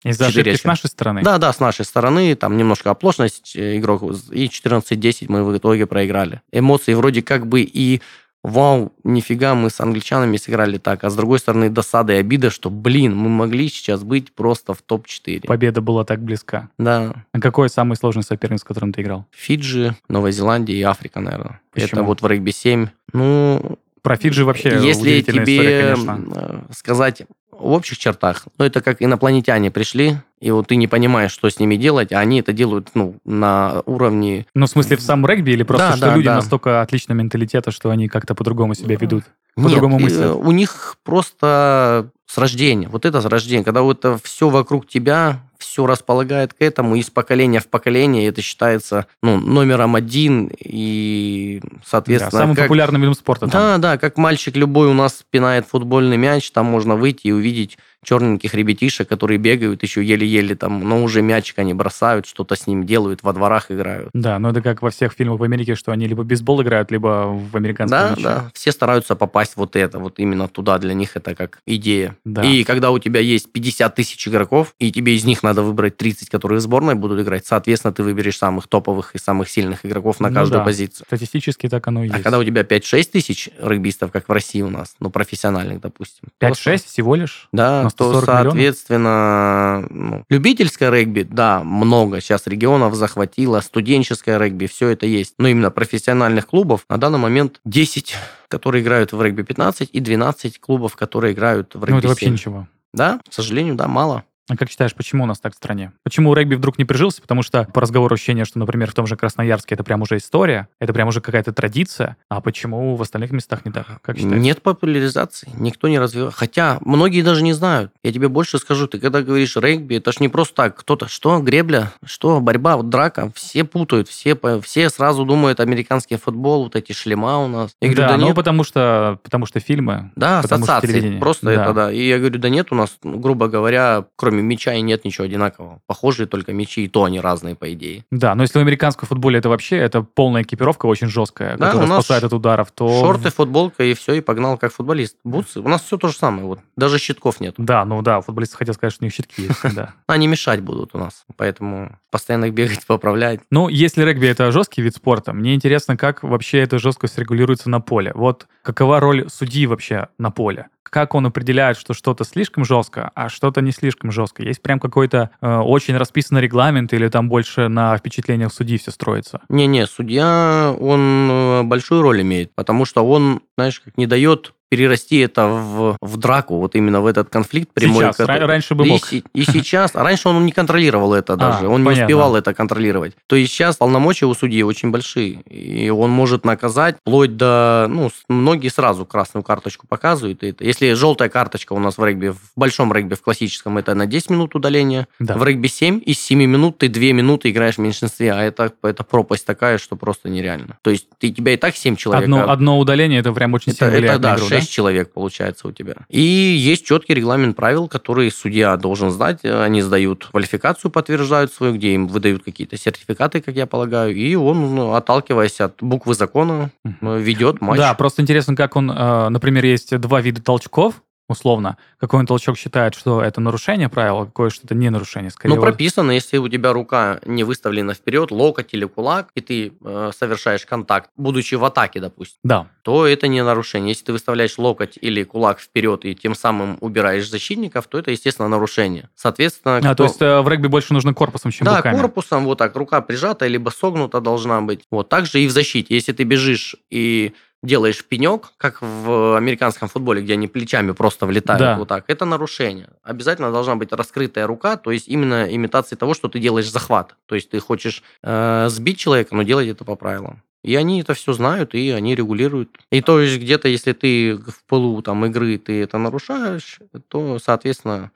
Из-за ошибки с нашей стороны? Да, да, с нашей стороны, там немножко оплошность э, игрок, и 14-10 мы в итоге проиграли. Эмоции вроде как бы и вау, нифига, мы с англичанами сыграли так, а с другой стороны досада и обида, что, блин, мы могли сейчас быть просто в топ-4. Победа была так близка. Да, А какой самый сложный соперник, с которым ты играл? Фиджи, Новая Зеландия и Африка, наверное. Это Почему? вот в регби-7. Ну, Про Фиджи вообще если тебе история, конечно. э, сказать в общих чертах, ну, это как инопланетяне пришли, и вот ты не понимаешь, что с ними делать, а они это делают, ну, на уровне Ну, в смысле, в сам регби или просто, Да, что да, люди да. настолько отличного менталитета, что они как-то по-другому себя ведут? По-другому э, мыслят. у них просто с рождения, вот это с рождения, когда вот это все вокруг тебя, все располагает к этому, из поколения в поколение, это считается ну, номером один, и, Да, соответственно, самым как- популярным видом спорта. там. Да, да, как мальчик любой у нас пинает футбольный мяч, там можно выйти и увидеть черненьких ребятишек, которые бегают еще еле-еле там, но уже мячик они бросают, что-то с ним делают, во дворах играют. Да, но это как во всех фильмах в Америке, что они либо бейсбол играют, либо в американском Да, мяче. да, все стараются попасть вот это, вот именно туда, для них это как идея. Да. И когда у тебя есть 50 тысяч игроков, и тебе из них надо выбрать 30, которые в сборной будут играть, соответственно, ты выберешь самых топовых и самых сильных игроков на Ну каждую да. позицию. Статистически так оно и А есть. когда у тебя 5-6 тысяч регбистов, как в России у нас, ну, профессиональных, допустим. то 5-6 всего лишь? Да, то, 140 миллионов? соответственно, ну, любительское регби, да, много сейчас регионов захватило, студенческое регби, все это есть. Но именно профессиональных клубов на данный момент 10, которые играют в регби 15, и 12 клубов, которые играют в регби Ну, это вообще 7. ничего. Да, к сожалению, да, мало. А как считаешь, почему у нас так в стране? Почему регби вдруг не прижился? Потому что по разговору ощущение, что, например, в том же Красноярске это прям уже история, это прям уже какая-то традиция. А почему в остальных местах не так? Как считаешь? Нет популяризации, никто не развивает. Хотя многие даже не знают. Я тебе больше скажу, ты когда говоришь регби, это ж не просто так. Кто-то, что, гребля, что, борьба, вот драка. Все путают, все, все сразу думают американский футбол, вот эти шлема у нас. Я говорю, да, да ну нет. потому что, потому что фильмы. Да, ассоциации. Просто да. это, да. И я говорю, да нет у нас, грубо говоря, кроме мяча и нет ничего одинакового. Похожие только мячи, и то они разные, по идее. Да, но если в американском футболе это вообще, это полная экипировка очень жесткая, да, которая спасает от ударов, то... Шорты, футболка и все, и погнал как футболист. Бутсы, у нас все то же самое, вот. Даже щитков нет. Да, ну да, футболисты хотят сказать, что у них щитки есть, да. Они мешать будут у нас, поэтому постоянно их бегать, поправлять. Ну, если регби это жесткий вид спорта, мне интересно, как вообще эта жесткость регулируется на поле. Вот какова роль судьи вообще на поле? Как он определяет, что что-то слишком жестко, а что-то не слишком жестко? Есть прям какой-то э, очень расписанный регламент или там больше на впечатлениях судьи все строится? Не-не, судья, он э, большую роль имеет, потому что он, знаешь, как не дает перерасти это в, в драку, вот именно в этот конфликт прямой. Сейчас, который... раньше бы мог. И, и сейчас, а раньше он не контролировал это а, даже, а, он понятно. не успевал это контролировать. То есть сейчас полномочия у судьи очень большие, и он может наказать вплоть до, ну, многие сразу красную карточку показывают. Это. Если желтая карточка у нас в регби, в большом регби, в классическом, это на 10 минут удаления, да. в регби 7, из 7 минут ты 2 минуты играешь в меньшинстве, а это, это пропасть такая, что просто нереально. То есть ты, тебя и так 7 человек. Одно, а... одно удаление, это прям очень это, сильно это, да, игру, 6 человек получается у тебя. И есть четкий регламент правил, которые судья должен сдать. Они сдают квалификацию, подтверждают свою, где им выдают какие-то сертификаты, как я полагаю, и он, ну, отталкиваясь от буквы закона, ведет матч. Да, просто интересно, как он, э, например, есть два вида толчков, условно, какой он толчок считает, что это нарушение правила, а какое что-то не нарушение. Скорее ну, прописано, если у тебя рука не выставлена вперед, локоть или кулак, и ты э, совершаешь контакт, будучи в атаке, допустим, да. то это не нарушение. Если ты выставляешь локоть или кулак вперед и тем самым убираешь защитников, то это, естественно, нарушение. Соответственно... А, кто... то есть э, в регби больше нужно корпусом, чем да, руками? Да, корпусом, вот так, рука прижата, либо согнута должна быть. Вот, также и в защите. Если ты бежишь и делаешь пенек, как в американском футболе, где они плечами просто влетают да. вот так, это нарушение. Обязательно должна быть раскрытая рука, то есть именно имитация того, что ты делаешь захват. То есть ты хочешь э, сбить человека, но делать это по правилам. И они это все знают, и они регулируют. И то есть где-то, если ты в полу там игры ты это нарушаешь, то, соответственно,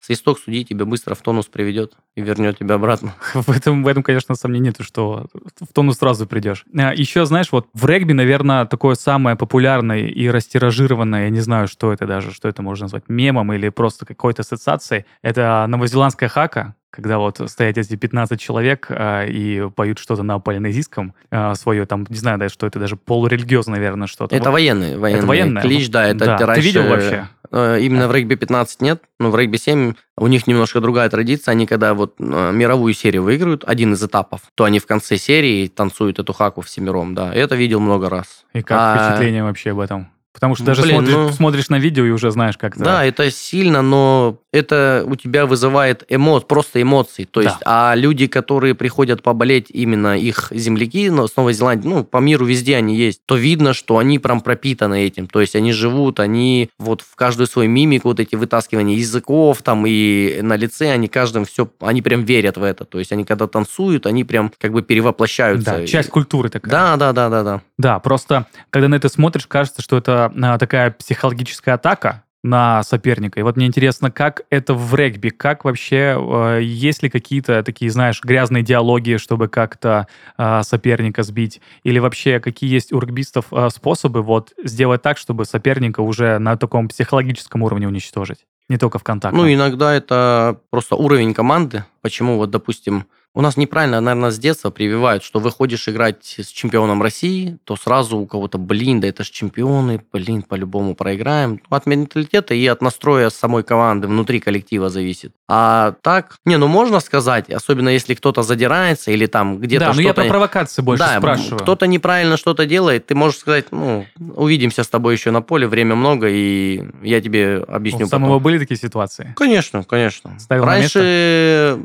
свисток судьи тебя быстро в тонус приведет и вернет тебя обратно. В этом, в этом конечно, сомнений нет, что в тонус сразу придешь. А Еще, знаешь, вот в регби, наверное, такое самое популярное и растиражированное, я не знаю, что это даже, что это можно назвать, мемом или просто какой-то ассоциацией, это новозеландская хака, когда вот стоят эти 15 человек а, и поют что-то на полинезийском а, свое, там, не знаю, даже, что это даже полурелигиозно, наверное, что-то. Это вот. военный, военный. Это военный? Клич, да, это да. Ты видел вообще? Э, именно в регби 15 нет, но в регби 7 у них немножко другая традиция. Они когда вот э, мировую серию выиграют, один из этапов, то они в конце серии танцуют эту хаку всемиром, да. Это видел много раз. И как а... впечатление вообще об этом? Потому что даже Блин, смотришь, ну, смотришь на видео и уже знаешь, как это. Да, это сильно, но это у тебя вызывает эмо, просто эмоции. То есть, да. а люди, которые приходят поболеть, именно их земляки но с Новой Зеландии, ну, по миру везде они есть, то видно, что они прям пропитаны этим. То есть, они живут, они вот в каждую свою мимику, вот эти вытаскивания языков там и на лице, они каждым все, они прям верят в это. То есть, они когда танцуют, они прям как бы перевоплощаются. Да, часть культуры такая. Да, да, да, да, да. Да, просто когда на это смотришь, кажется, что это а, такая психологическая атака на соперника. И вот мне интересно, как это в регби, как вообще, э, есть ли какие-то такие, знаешь, грязные диалоги, чтобы как-то э, соперника сбить, или вообще какие есть у регбистов э, способы вот сделать так, чтобы соперника уже на таком психологическом уровне уничтожить, не только в контакте. Ну, иногда это просто уровень команды. Почему вот, допустим, у нас неправильно, наверное, с детства прививают, что выходишь играть с чемпионом России, то сразу у кого-то, блин, да это же чемпионы, блин, по-любому проиграем. От менталитета и от настроя самой команды внутри коллектива зависит. А так, не, ну можно сказать, особенно если кто-то задирается или там где-то Да, но я про провокации больше да, спрашиваю. кто-то неправильно что-то делает, ты можешь сказать, ну, увидимся с тобой еще на поле, время много, и я тебе объясню У самого были такие ситуации? Конечно, конечно. Ставил Раньше э,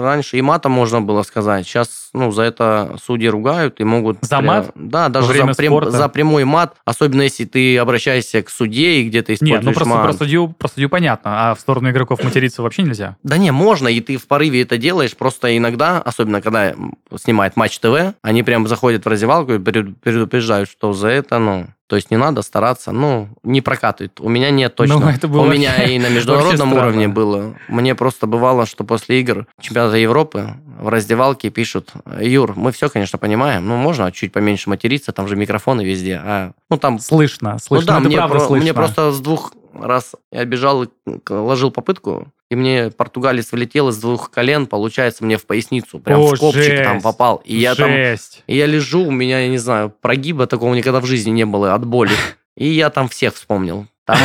раньше и матом можно было сказать. Сейчас, ну, за это судьи ругают и могут... За мат? Да, даже за, прям- за прямой мат. Особенно, если ты обращаешься к судье и где-то используешь Нет, ну просто мат. про судью, про судью понятно, а в сторону игроков материться вообще нельзя. Да не, можно, и ты в порыве это делаешь. Просто иногда, особенно когда снимает Матч ТВ, они прям заходят в раздевалку и предупреждают, что за это, ну... То есть не надо стараться, ну, не прокатывает. У меня нет точно. Ну, это было У меня и на международном уровне было. Мне просто бывало, что после игр чемпионата Европы в раздевалке пишут, Юр, мы все, конечно, понимаем, ну, можно чуть поменьше материться, там же микрофоны везде. А, ну, там Слышно, ну слышно, да, это мне, про- слышно. мне просто с двух раз я бежал, и ложил попытку, и мне португалец влетел из двух колен, получается, мне в поясницу, прям О, в копчик там жесть, попал. И я там, Жесть. и я лежу, у меня, я не знаю, прогиба такого никогда в жизни не было от боли. И я там всех вспомнил. Там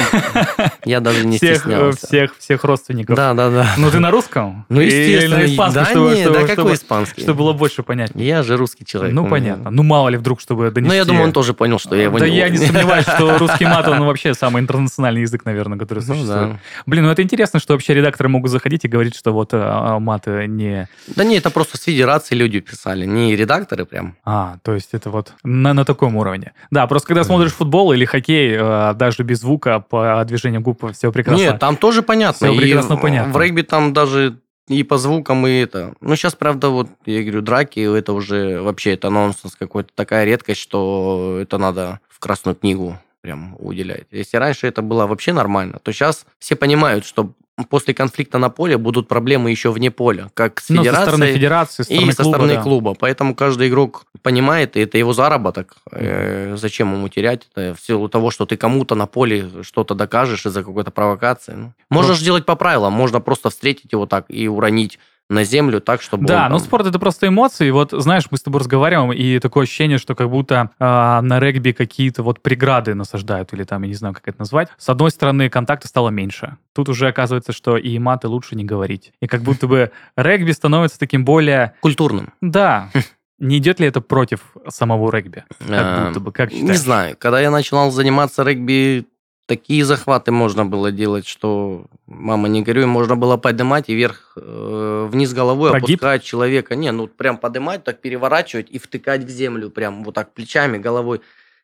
я даже не всех, стеснялся. всех, всех родственников. Да, да, да. Ну ты на русском? Ну, естественно. Или на испанском, да, чтобы, не, чтобы- да чтобы- какой испанский? чтобы было больше понятно. Я же русский человек. Ну понятно. Ну мало ли вдруг, чтобы донести. Ну, я думаю, он тоже понял, что я его да не я не сомневаюсь, что русский мат, он вообще самый интернациональный язык, наверное, который Ну, существует. да. Блин, ну это интересно, что вообще редакторы могут заходить и говорить, что вот а, мат э, не... Да не, это просто с федерации люди писали, не редакторы прям. А, то есть это вот на, на таком уровне. Да, просто когда смотришь футбол или хоккей, э, даже без звука, по движению губ, все прекрасно. Нет, там тоже понятно. Всё И прекрасно в- понятно. В регби там даже и по звукам, и это. Ну, сейчас, правда, вот, я говорю, драки, это уже вообще, это нонсенс какой-то. Такая редкость, что это надо в Красную книгу прям уделять. Если раньше это было вообще нормально, то сейчас все понимают, что после конфликта на поле будут проблемы еще вне поля, как с Ну, со стороны федерацией, федерации, со стороны и со клуба, стороны да. клуба. Поэтому каждый игрок понимает, и это его заработок. Э, зачем ему терять это? В силу того, что ты кому-то на поле что-то докажешь из-за какой-то провокации. Ну, можно же делать по правилам. Можно просто встретить его так и уронить на землю так, чтобы Да, но там- спорт это просто эмоции. Вот знаешь, мы с тобой разговариваем, и такое ощущение, что как будто а, на регби какие-то вот преграды насаждают, или там, я не знаю, как это назвать. С одной стороны, контакта стало меньше. Тут уже оказывается, что и маты лучше не говорить. И как будто бы регби становится таким более... культурным. Да, не идет ли это против самого регби? Как Э, будто бы, как Не считаешь? знаю. Когда я начинал заниматься регби, такие захваты можно было делать, что, мама, не горюй, можно было поднимать и вверх, э, вниз головой Прогиб? опускать человека. Не, ну прям поднимать, так переворачивать и втыкать в землю, прям вот так плечами, головой.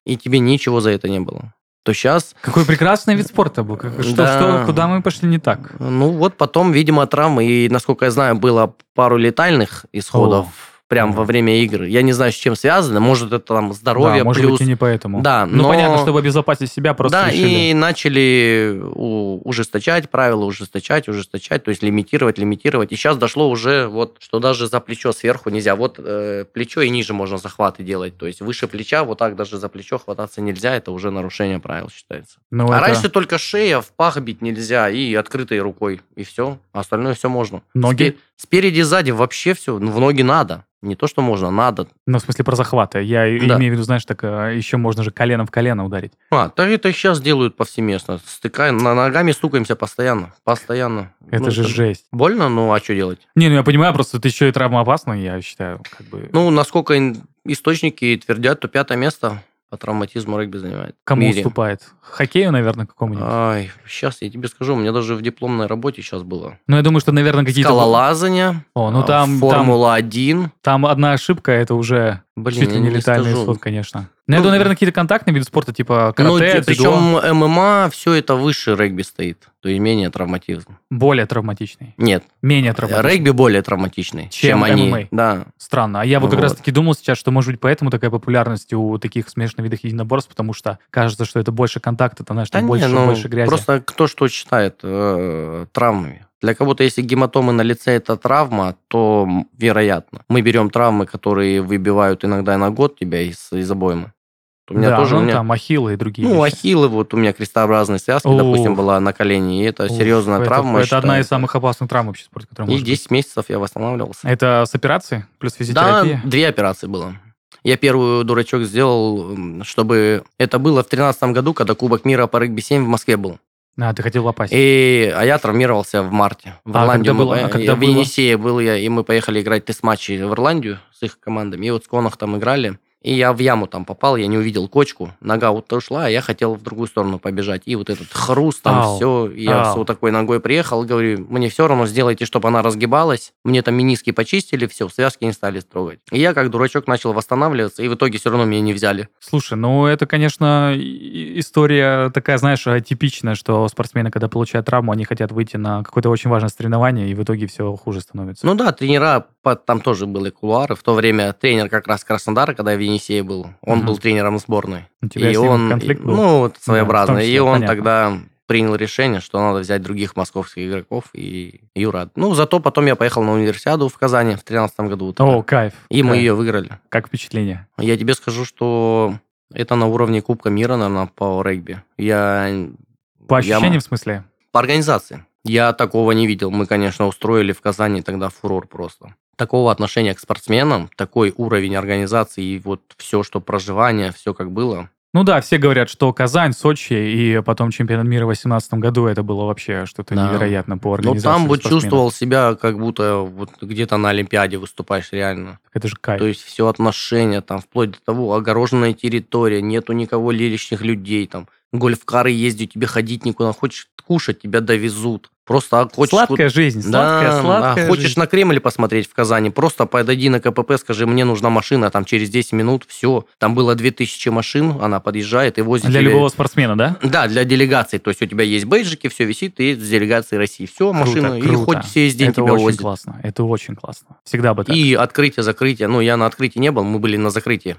И тебе ничего за это не было. То сейчас, Какой прекрасный вид спорта был. Как- Что, Да. что, куда мы пошли не так? ну вот потом, видимо, травмы. И, насколько я знаю, было пару летальных исходов прям Мгм. во время игр. Я не знаю, с чем связано. Может, это там здоровье да, может плюс... быть, и не поэтому. Да, Ну, но- понятно, чтобы обезопасить себя, просто да, решили. и начали ужесточать правила, ужесточать, ужесточать, то есть лимитировать, лимитировать. И сейчас дошло уже вот, что даже за плечо сверху нельзя. Вот э, плечо и ниже можно захваты делать. То есть выше плеча вот так даже за плечо хвататься нельзя. Это уже нарушение правил считается. Ну, а это раньше только шея, в пах бить нельзя и открытой рукой. И все. А остальное все можно. Ноги? Спе- Спереди, сзади вообще все. Ну, в ноги надо. Не то, что можно, надо. Ну, в смысле, про захваты. Я и- Да. имею в виду, знаешь, так а, еще можно же коленом в колено ударить. А, так это сейчас делают повсеместно. Стыкаем, на ногами стукаемся постоянно. Постоянно. Это Ну, же жесть. Больно, ну а что делать? Не, ну я понимаю, просто это еще и травмоопасно, я считаю. Как бы... Ну, насколько источники твердят, то пятое место по травматизму регби занимает. Кому мире. уступает? Хоккею, наверное, какому-нибудь? Ай, сейчас я тебе скажу, у меня даже в дипломной работе сейчас было. Ну, я думаю, что, наверное, какие-то... Скалолазание, О, ну а, там, там, Формула-1. там одна ошибка, это уже Блин, чуть ли не не летальный скажу. исход, конечно. Ну, я Ну, думаю, наверное, какие-то контактные виды спорта, типа Ну, карате, дзюдо, причем ММА, все это выше регби стоит, то есть менее травматизм. более травматичный. Нет, Менее травматичный. регби более травматичный, Чем чем, они. MMA. Да. Странно. А я вот как Вот. раз-таки думал сейчас, что, может быть, поэтому такая популярность у таких смешанных видов единоборств, потому что кажется, что это больше контакта, там, знаешь, Да там не, больше, ну, больше грязи. Просто кто что считает э, травмами. Для кого-то, если гематомы на лице это травма, то вероятно. Мы берем травмы, которые выбивают иногда на год тебя из, из обоймы. У меня да, тоже, ну, у меня, там ахиллы и другие ну, вещи. ахиллы, вот у меня крестообразные связки, Ух. допустим, была на колене, и это Уф, серьезная это- травма. Это, одна из самых опасных травм вообще в спорте, которая И может быть. 10 месяцев я восстанавливался. Это с операцией плюс Да, физиотерапия? две операции было. Я первую дурачок сделал, чтобы... Это было в 2013 году, когда Кубок мира по регби-7 в Москве был. А, ты хотел попасть. И, а я травмировался в марте. В А Ирландию когда мы было? А когда в? Енисее был я, и мы поехали играть тест-матчи в Ирландию с их командами. И вот с Конах там играли. И я в яму там попал, я не увидел кочку, нога вот ушла, а я хотел в другую сторону побежать. И вот этот хруст там Ау. все, я Ау. с вот такой ногой приехал, говорю, мне все равно сделайте, чтобы она разгибалась. Мне там миниски почистили, все, связки не стали трогать. И я как дурачок начал восстанавливаться, и в итоге все равно меня не взяли. Слушай, ну это, конечно, история такая, знаешь, типичная, что спортсмены, когда получают травму, они хотят выйти на какое-то очень важное соревнование, и в итоге все хуже становится. Ну да, тренера, там тоже были кулуары. В то время тренер как раз Краснодара, когда я в Енисее был, он Мгм. был тренером сборной. У тебя и он, конфликт был? ну, вот в своеобразный. том числе, и он понятно. тогда принял решение, что надо взять других московских игроков и Юра. Ну, зато потом я поехал на универсиаду в Казани в 2013 году. вот О, кайф. и мы кайф. ее выиграли. Как впечатление? Я тебе скажу, что это на уровне Кубка мира, наверное, по регби. Я По Я ощущениям, м- в смысле? по организации. Я такого не видел. Мы, конечно, устроили в Казани тогда фурор просто. Такого отношения к спортсменам, такой уровень организации и вот все, что проживание, все как было. Ну да, все говорят, что Казань, Сочи и потом чемпионат мира в 2018 году это было вообще что-то Да. невероятно по Но организации. там вот спортсменов. чувствовал себя, как будто вот где-то на Олимпиаде выступаешь реально. Это же кайф. То есть все отношения, там, вплоть до того, огороженная территория, нету никого лишних людей, там, гольф-кары ездят, тебе ходить никуда, хочешь кушать, тебя довезут. Просто а, хочешь... сладкая жизнь, сладкая, да, сладкая. Хочешь жизнь. на Кремль посмотреть в Казани, просто подойди на КПП, скажи, мне нужна машина, там через 10 минут, все. Там было 2000 машин, она подъезжает и возит Для тебе- любого спортсмена, да? Да, для делегации. То есть у тебя есть бейджики, все висит, и с делегацией России. Все, машина, и круто. хоть весь день это тебя очень возит. классно. Это очень классно. Всегда бы так. И открытие, закрытие. Ну, я на открытии не был, мы были на закрытии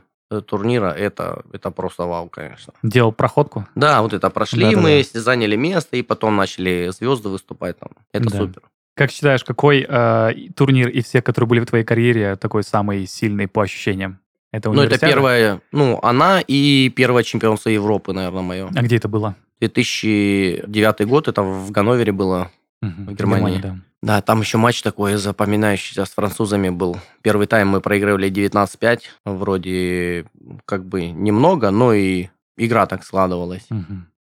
турнира. Это, это просто вау, конечно. Делал проходку. Да, вот это прошли Да-да-да. мы, заняли место, и потом начали звезды выступать там. Это Да. супер. Как считаешь, какой э, турнир из всех, которые были в твоей карьере, такой самый сильный по ощущениям? Это Ну, это первое, ну, она и первое чемпионство Европы, наверное, мое. А где это было? 2009 год, это в Ганновере было. Мгм, В Германии. да. Да, там еще матч такой запоминающийся с французами был. Первый тайм мы проигрывали 19-5. Вроде как бы немного, но и игра так складывалась. И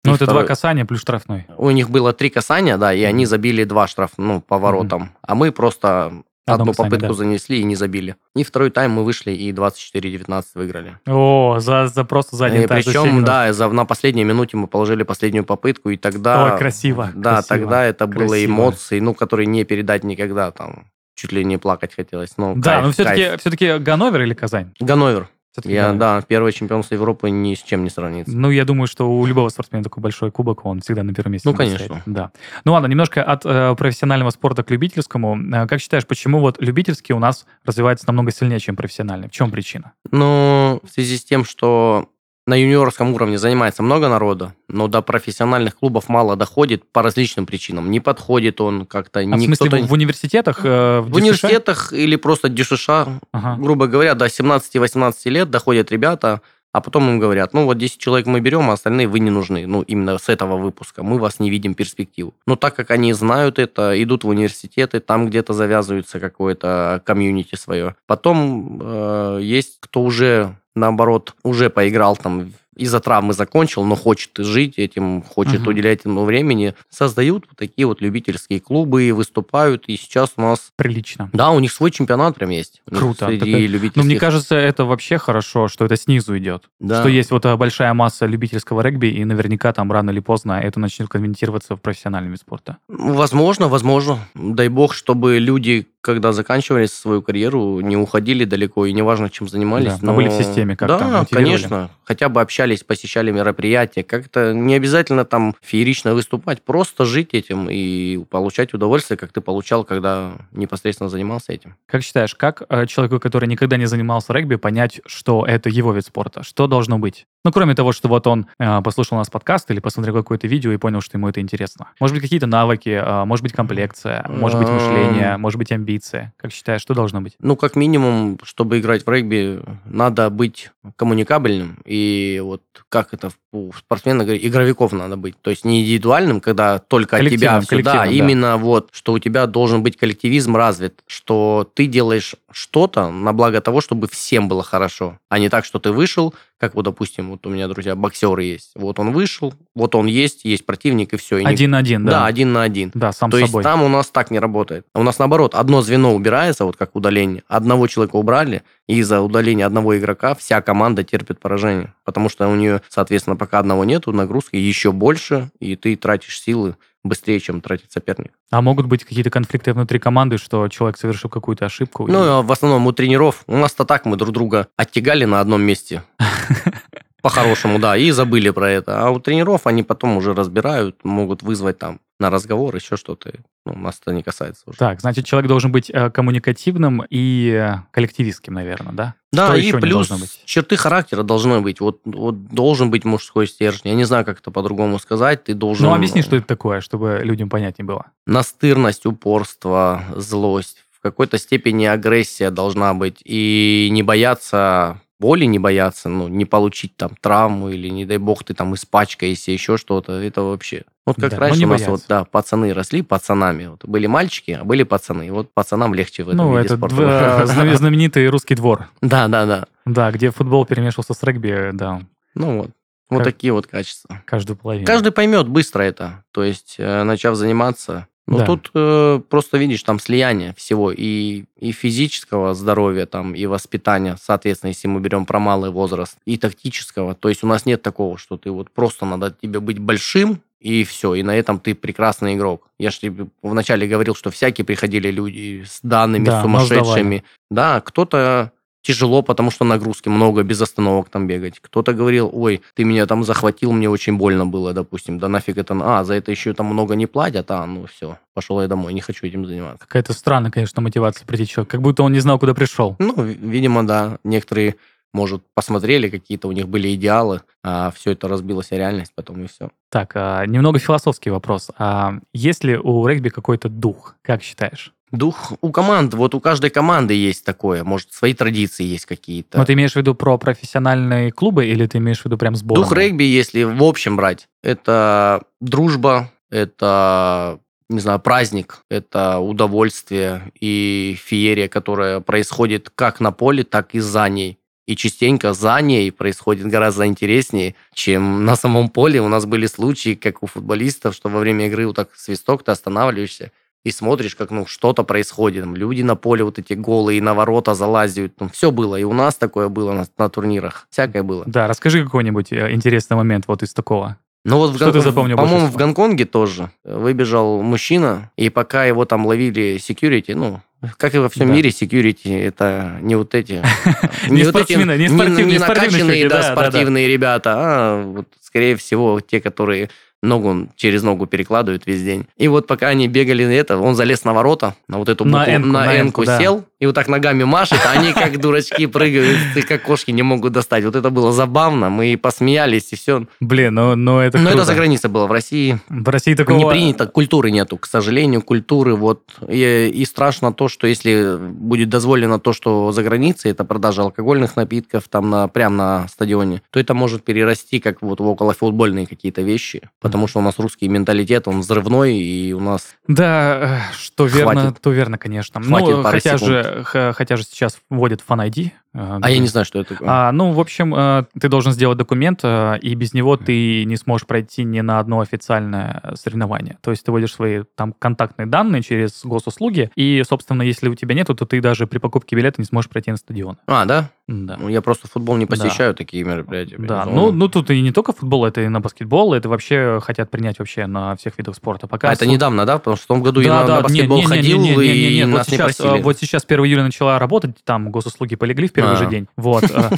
Ну, это второй- два касания плюс штрафной. У них было три касания, да, и они забили два штраф, ну, по воротам. А мы просто Одну касание, попытку да. занесли и не забили. И второй тайм мы вышли и 24-19 выиграли. О, за, за просто за один И тайм, причем, да, за, на последней минуте мы положили последнюю попытку, и тогда... Ой, красиво, Да, красиво, тогда это было красиво. эмоции, ну, которые не передать никогда, там, чуть ли не плакать хотелось. Ну, Да, кайф, но все-таки, кайф. все-таки Ганновер или Казань? Ганновер. Я, да, первое чемпионство Европы ни с чем не сравнится. Ну, я думаю, что у любого спортсмена такой большой кубок, он всегда на первом месте. Ну, конечно. стоять. Да. Ну ладно, немножко от э, профессионального спорта к любительскому. Э, как считаешь, почему вот любительский у нас развивается намного сильнее, чем профессиональный? В чем причина? Ну, в связи с тем, что на юниорском уровне занимается много народа, но до профессиональных клубов мало доходит по различным причинам. Не подходит он как-то, А в смысле, в университетах? э, в В университетах или просто дюшиша, Ага. грубо говоря, до 17-18 лет доходят ребята, а потом им говорят, ну вот 10 человек мы берем, а остальные вы не нужны, ну именно с этого выпуска, мы вас не видим перспективу. Но так как они знают это, идут в университеты, там где-то завязывается какое-то комьюнити свое. Потом э, есть кто уже, наоборот, уже поиграл там из-за травмы закончил, но хочет жить этим, хочет Мгм. уделять этому времени, создают вот такие вот любительские клубы, выступают, и сейчас у нас Прилично. да, у них свой чемпионат прям есть. Круто. Среди Так это- любительских. Ну, мне кажется, это вообще хорошо, что это снизу идет. Да. Что есть вот э, большая масса любительского регби, и наверняка там рано или поздно это начнет конвертироваться в профессиональный вид спорта. Возможно, возможно. Дай бог, чтобы люди, когда заканчивали свою карьеру, не уходили далеко, и неважно, чем занимались. Да, но были в системе как-то, Да, конечно. Хотя бы общались, посещали мероприятия. Как-то не обязательно там феерично выступать, просто жить этим и получать удовольствие, как ты получал, когда непосредственно занимался этим. Как считаешь, как э, человеку, который никогда не занимался регби, понять, что это его вид спорта? Что должно быть? Ну, кроме того, что вот он э, послушал у нас подкаст или посмотрел какое-то видео и понял, что ему это интересно. Может быть, какие-то навыки, э, может быть, комплекция, может быть, мышление, может быть, амбиции. Как считаешь, что должно быть? Ну, как минимум, чтобы играть в регби, надо быть коммуникабельным. И вот как это у спортсмена говорит, игровиков надо быть. То есть не индивидуальным, когда только от тебя все, да. именно вот, что у тебя должен быть коллективизм развит, что ты делаешь что-то на благо того, чтобы всем было хорошо, а не так, что ты вышел, как вот, допустим, вот у меня, друзья, боксеры есть. Вот он вышел, вот он есть, есть противник, и все. И один на один, да? Да, один на один. Да, сам То собой. есть там у нас так не работает. У нас наоборот, одно звено убирается, вот как удаление, одного человека убрали, и из-за удаления одного игрока вся команда терпит поражение. Потому что у нее, соответственно, пока одного нету, нагрузки еще больше, и ты тратишь силы быстрее, чем тратит соперник. А могут быть какие-то конфликты внутри команды, что человек совершил какую-то ошибку? Ну, и- в основном у тренеров. У нас-то так мы друг друга оттягали на одном месте. По-хорошему, да, и забыли про это. А у тренеров они потом уже разбирают, могут вызвать там на разговор, еще что-то. Ну, нас это не касается уже. Так, значит, человек должен быть э, коммуникативным и коллективистским, наверное, да? Да, Что и плюс черты характера должны быть. Вот, вот должен быть мужской стержень. Я не знаю, как это по-другому сказать. Ты должен... Ну, объясни, что это такое, чтобы людям понятнее было. Настырность, упорство, злость. В какой-то степени агрессия должна быть. И не бояться боли, не бояться, ну, не получить там травму или, не дай бог, ты там испачкаешься, еще что-то. Это вообще... Вот как Да, раньше не у нас бояться. вот, да, пацаны росли пацанами. Вот были мальчики, а были пацаны. И вот пацанам легче в этом ну, виде это спорта. дв- знамен- знаменитый русский двор. Да, да, да. Да, где футбол перемешивался с регби, да, Ну вот. Вот Как- такие вот качества. каждую половину. Каждый поймет быстро это. То есть, э, начав заниматься. Ну, Да. тут э, просто видишь, там слияние всего и, и физического здоровья, там, и воспитания, соответственно, если мы берем про малый возраст, и тактического. То есть у нас нет такого, что ты вот просто надо тебе быть большим, и все, и на этом ты прекрасный игрок. Я же тебе вначале говорил, что всякие приходили люди с данными Да, сумасшедшими. Да, кто-то тяжело, потому что нагрузки много, без остановок там бегать. Кто-то говорил, ой, ты меня там захватил, мне очень больно было, допустим. Да нафиг это, а, за это еще там много не платят, а, ну все, пошел я домой, не хочу этим заниматься. Какая-то странная, конечно, мотивация человек, как будто он не знал, куда пришел. Ну, ви- видимо, да, некоторые, может, посмотрели, какие-то у них были идеалы, а все это разбилось о реальность потом и все. Так, а, немного философский вопрос. А есть ли у регби какой-то дух, как считаешь? Дух у команд, вот у каждой команды есть такое, может, свои традиции есть какие-то. Ну, ты имеешь в виду про профессиональные клубы или ты имеешь в виду прям сборную? Дух регби, если в общем брать, это дружба, это, не знаю, праздник, это удовольствие и феерия, которая происходит как на поле, так и за ней. И частенько за ней происходит гораздо интереснее, чем на самом поле. У нас были случаи, как у футболистов, что во время игры вот так свисток, ты останавливаешься и смотришь, как ну что-то происходит. Там люди на поле вот эти голые, на ворота залазят. Ну, все было. И у нас такое было на, на турнирах. Всякое было. Да, расскажи какой-нибудь э, интересный момент вот из такого. Ну вот, в Что ты Гонконг- запомнил по-моему, в Гонконге тоже выбежал мужчина, и пока его там ловили security, ну, как и во всем Да. мире, security это не вот эти... Не спортсмены, не спортивные- не спортивные накачанные, security, да, спортивные ребята, а вот, скорее всего, те, которые ногу через ногу перекладывают весь день. И вот пока они бегали на это, он залез на ворота, на вот эту На букву, на на N-ку N-ку, да. сел, и вот так ногами машет, а они как дурачки прыгают, и как кошки не могут достать. Вот это было забавно, мы посмеялись, и все. Блин, ну, ну это Но это круто. за границей было. В России В России такого... не принято, культуры нету, к сожалению, культуры. Вот. И, и страшно то, что если будет дозволено то, что за границей, это продажа алкогольных напитков там на, прямо на стадионе, то это может перерасти как вот в околофутбольные какие-то вещи. Потому что у нас русский менталитет, он взрывной, и у нас... Да, э, что верно, Хватит. то верно, конечно. Хватит ну, хотя секунд. же, хотя же сейчас вводят Fan ID. А я не знаю, что это такое. А, ну, в общем, э, ты должен сделать документ, э, и без него ты не сможешь пройти ни на одно официальное э, соревнование. То есть ты вводишь свои там контактные данные через госуслуги, и, собственно, если у тебя нету, то ты даже при покупке билета не сможешь пройти на стадион. А, да? Да. Ну, я просто футбол не Да. посещаю, такие мероприятия. Да, ну, ну тут и не только футбол, это и на баскетбол, это вообще хотят принять вообще на всех видах спорта. Пока А это недавно, да? Потому что в том году я на, на баскетбол не, не, не, ходил, не, не, не, и не, не, вот нас не просили. Вот сейчас 1 июля начала работать, там госуслуги полегли в первый А. же день. Вот. э,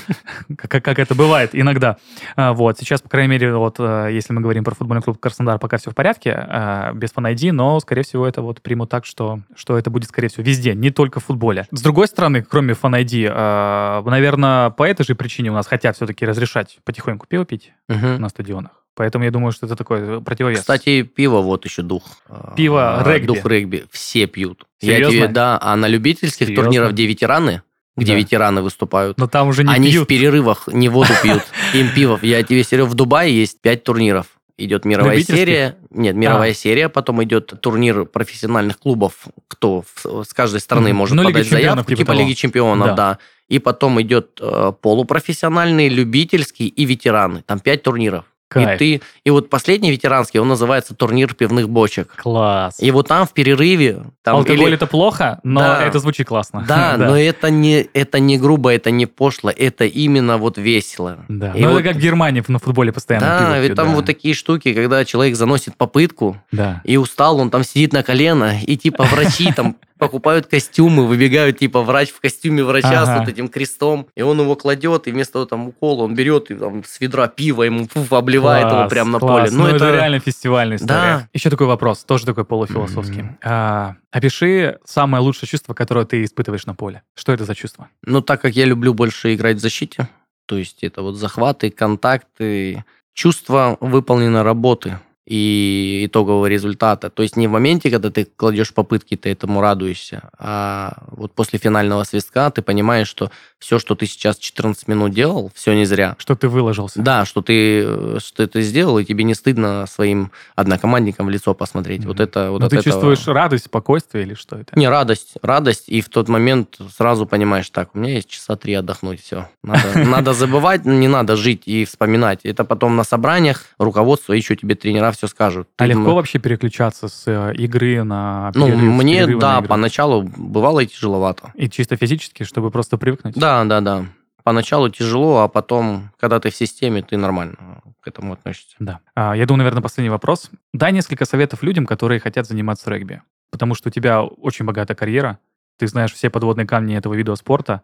Как это бывает иногда. А, Вот. Сейчас, по крайней мере, вот э, если мы говорим про футбольный клуб Краснодар, пока все в порядке, э, без фан но, скорее всего, это вот примут так, что, что это будет, скорее всего, везде, не только в футболе. С другой стороны, кроме фан наверное, по этой же причине у нас хотят все-таки разрешать потихоньку пиво пить на стадионах. Поэтому я думаю, что это такой противовес. Кстати, пиво вот еще дух. А, Пиво регби. Дух регби. Все пьют. Я Серьезно? тебе, да, а на любительских Серьезно? турнирах, где ветераны, где Да. ветераны выступают, но там уже не они в пьют. перерывах не воду пьют, им пиво. Я тебе, Серега, в Дубае есть пять турниров. Идет мировая серия. Нет, мировая А. серия, потом идет турнир профессиональных клубов, кто в- с каждой страны Мгм. может Ну, подать заявку, типа типа. Лиги чемпионов, Да. да. И потом идет э, полупрофессиональный, любительский и ветераны. Там пять турниров. Кайф. И ты, и вот последний ветеранский, он называется турнир пивных бочек. Класс. И вот там в перерыве, там Алкоголь или- это плохо, но Да. это звучит классно. Да, но это не, это не грубо, это не пошло, это именно вот весело. Да. И Ну, вот- это как в Германии на футболе постоянно Да, пиво ведь там да. вот такие штуки, когда человек заносит попытку, Да. и устал, он там сидит на колено, и типа врачи там покупают костюмы, выбегают типа врач в костюме врача Ага. с вот этим крестом, и он его кладет, и вместо того там укола он берет и там с ведра пива ему фуф, обливает его Класс, прямо на класс. поле. Ну, это... реально фестивальная история. Да. Еще такой вопрос, тоже такой полуфилософский. Мгм. А, опиши самое лучшее чувство, которое ты испытываешь на поле. Что это за чувство? Ну, так как я люблю больше играть в защите, то есть это вот захваты, контакты, чувство выполненной работы и итогового результата. То есть не в моменте, когда ты кладешь попытки, ты этому радуешься, а вот после финального свистка ты понимаешь, что все, что ты сейчас 14 минут делал, все не зря. Что ты выложился? Да, что ты, э, что ты сделал, и тебе не стыдно своим однокомандникам в лицо посмотреть. Мгм. Вот это вот Но от ты этого- чувствуешь радость, спокойствие или что это? не, радость, радость, и в тот момент сразу понимаешь, так, у меня есть часа три отдохнуть, все. Надо, забывать, не надо жить и вспоминать. Это потом на собраниях руководство, еще тебе тренера все скажут. А легко ну, вообще переключаться с э, игры на Ну, мне, да, поначалу бывало и тяжеловато. И чисто физически, чтобы просто привыкнуть? Да, да, да. Поначалу тяжело, а потом, когда ты в системе, ты нормально к этому относишься. Да. А, я думаю, наверное, последний вопрос. Дай несколько советов людям, которые хотят заниматься регби. Потому что у тебя очень богатая карьера, ты знаешь все подводные камни этого вида спорта.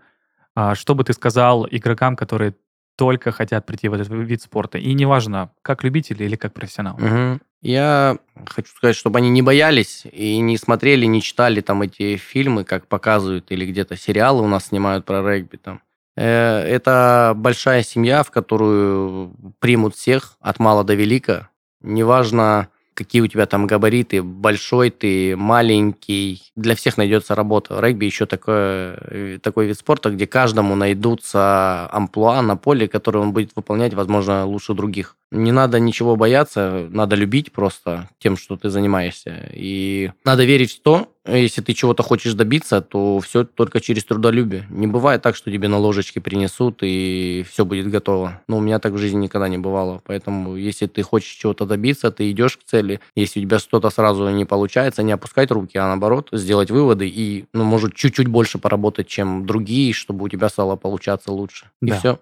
А, что бы ты сказал игрокам, которые только хотят прийти в этот вид спорта? И неважно, как любители или как профессионал. Мгм. Я хочу сказать, чтобы они не боялись и не смотрели, не читали там эти фильмы, как показывают, или где-то сериалы у нас снимают про регби там. Э, Это большая семья, в которую примут всех от мала до велика. Неважно, какие у тебя там габариты, большой ты, маленький, для всех найдется работа. Регби еще такое, э, такой вид спорта, где каждому найдутся амплуа на поле, которые он будет выполнять, возможно, лучше других. Не надо ничего бояться, надо любить просто тем, что ты занимаешься. И надо верить в то, если ты чего-то хочешь добиться, то все только через трудолюбие. Не бывает так, что тебе на ложечке принесут и все будет готово. Но у меня так в жизни никогда не бывало. Поэтому, если ты хочешь чего-то добиться, ты идешь к цели. Если у тебя что-то сразу не получается, не опускать руки, а наоборот, сделать выводы и, ну, может, чуть-чуть больше поработать, чем другие, чтобы у тебя стало получаться лучше. И Да. все.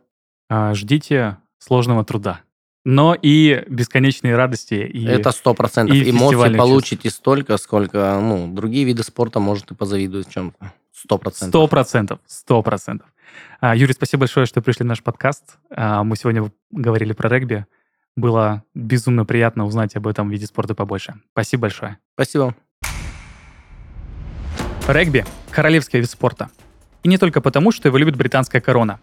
А, ждите сложного труда. Но и бесконечные радости. И... Это сто процентов. и Эмоций фестивальных получите столько, сколько, ну, другие виды спорта, может, и позавидуют чем-то. Сто процентов. Сто процентов, сто процентов. А, Юрий, спасибо большое, что пришли в наш подкаст. А, Мы сегодня говорили про регби. Было безумно приятно узнать об этом виде спорта побольше. Спасибо большое. Спасибо. Регби – королевский вид спорта. И не только потому, что его любит британская корона.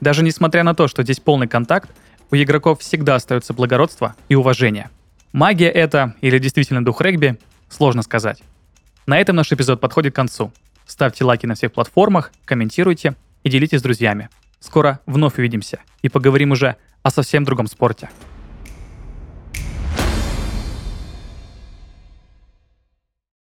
Даже несмотря на то, что здесь полный контакт, у игроков всегда остается благородство и уважение. Магия это или действительно дух регби – сложно сказать. На этом наш эпизод подходит к концу. Ставьте лайки на всех платформах, комментируйте и делитесь с друзьями. Скоро вновь увидимся и поговорим уже о совсем другом спорте.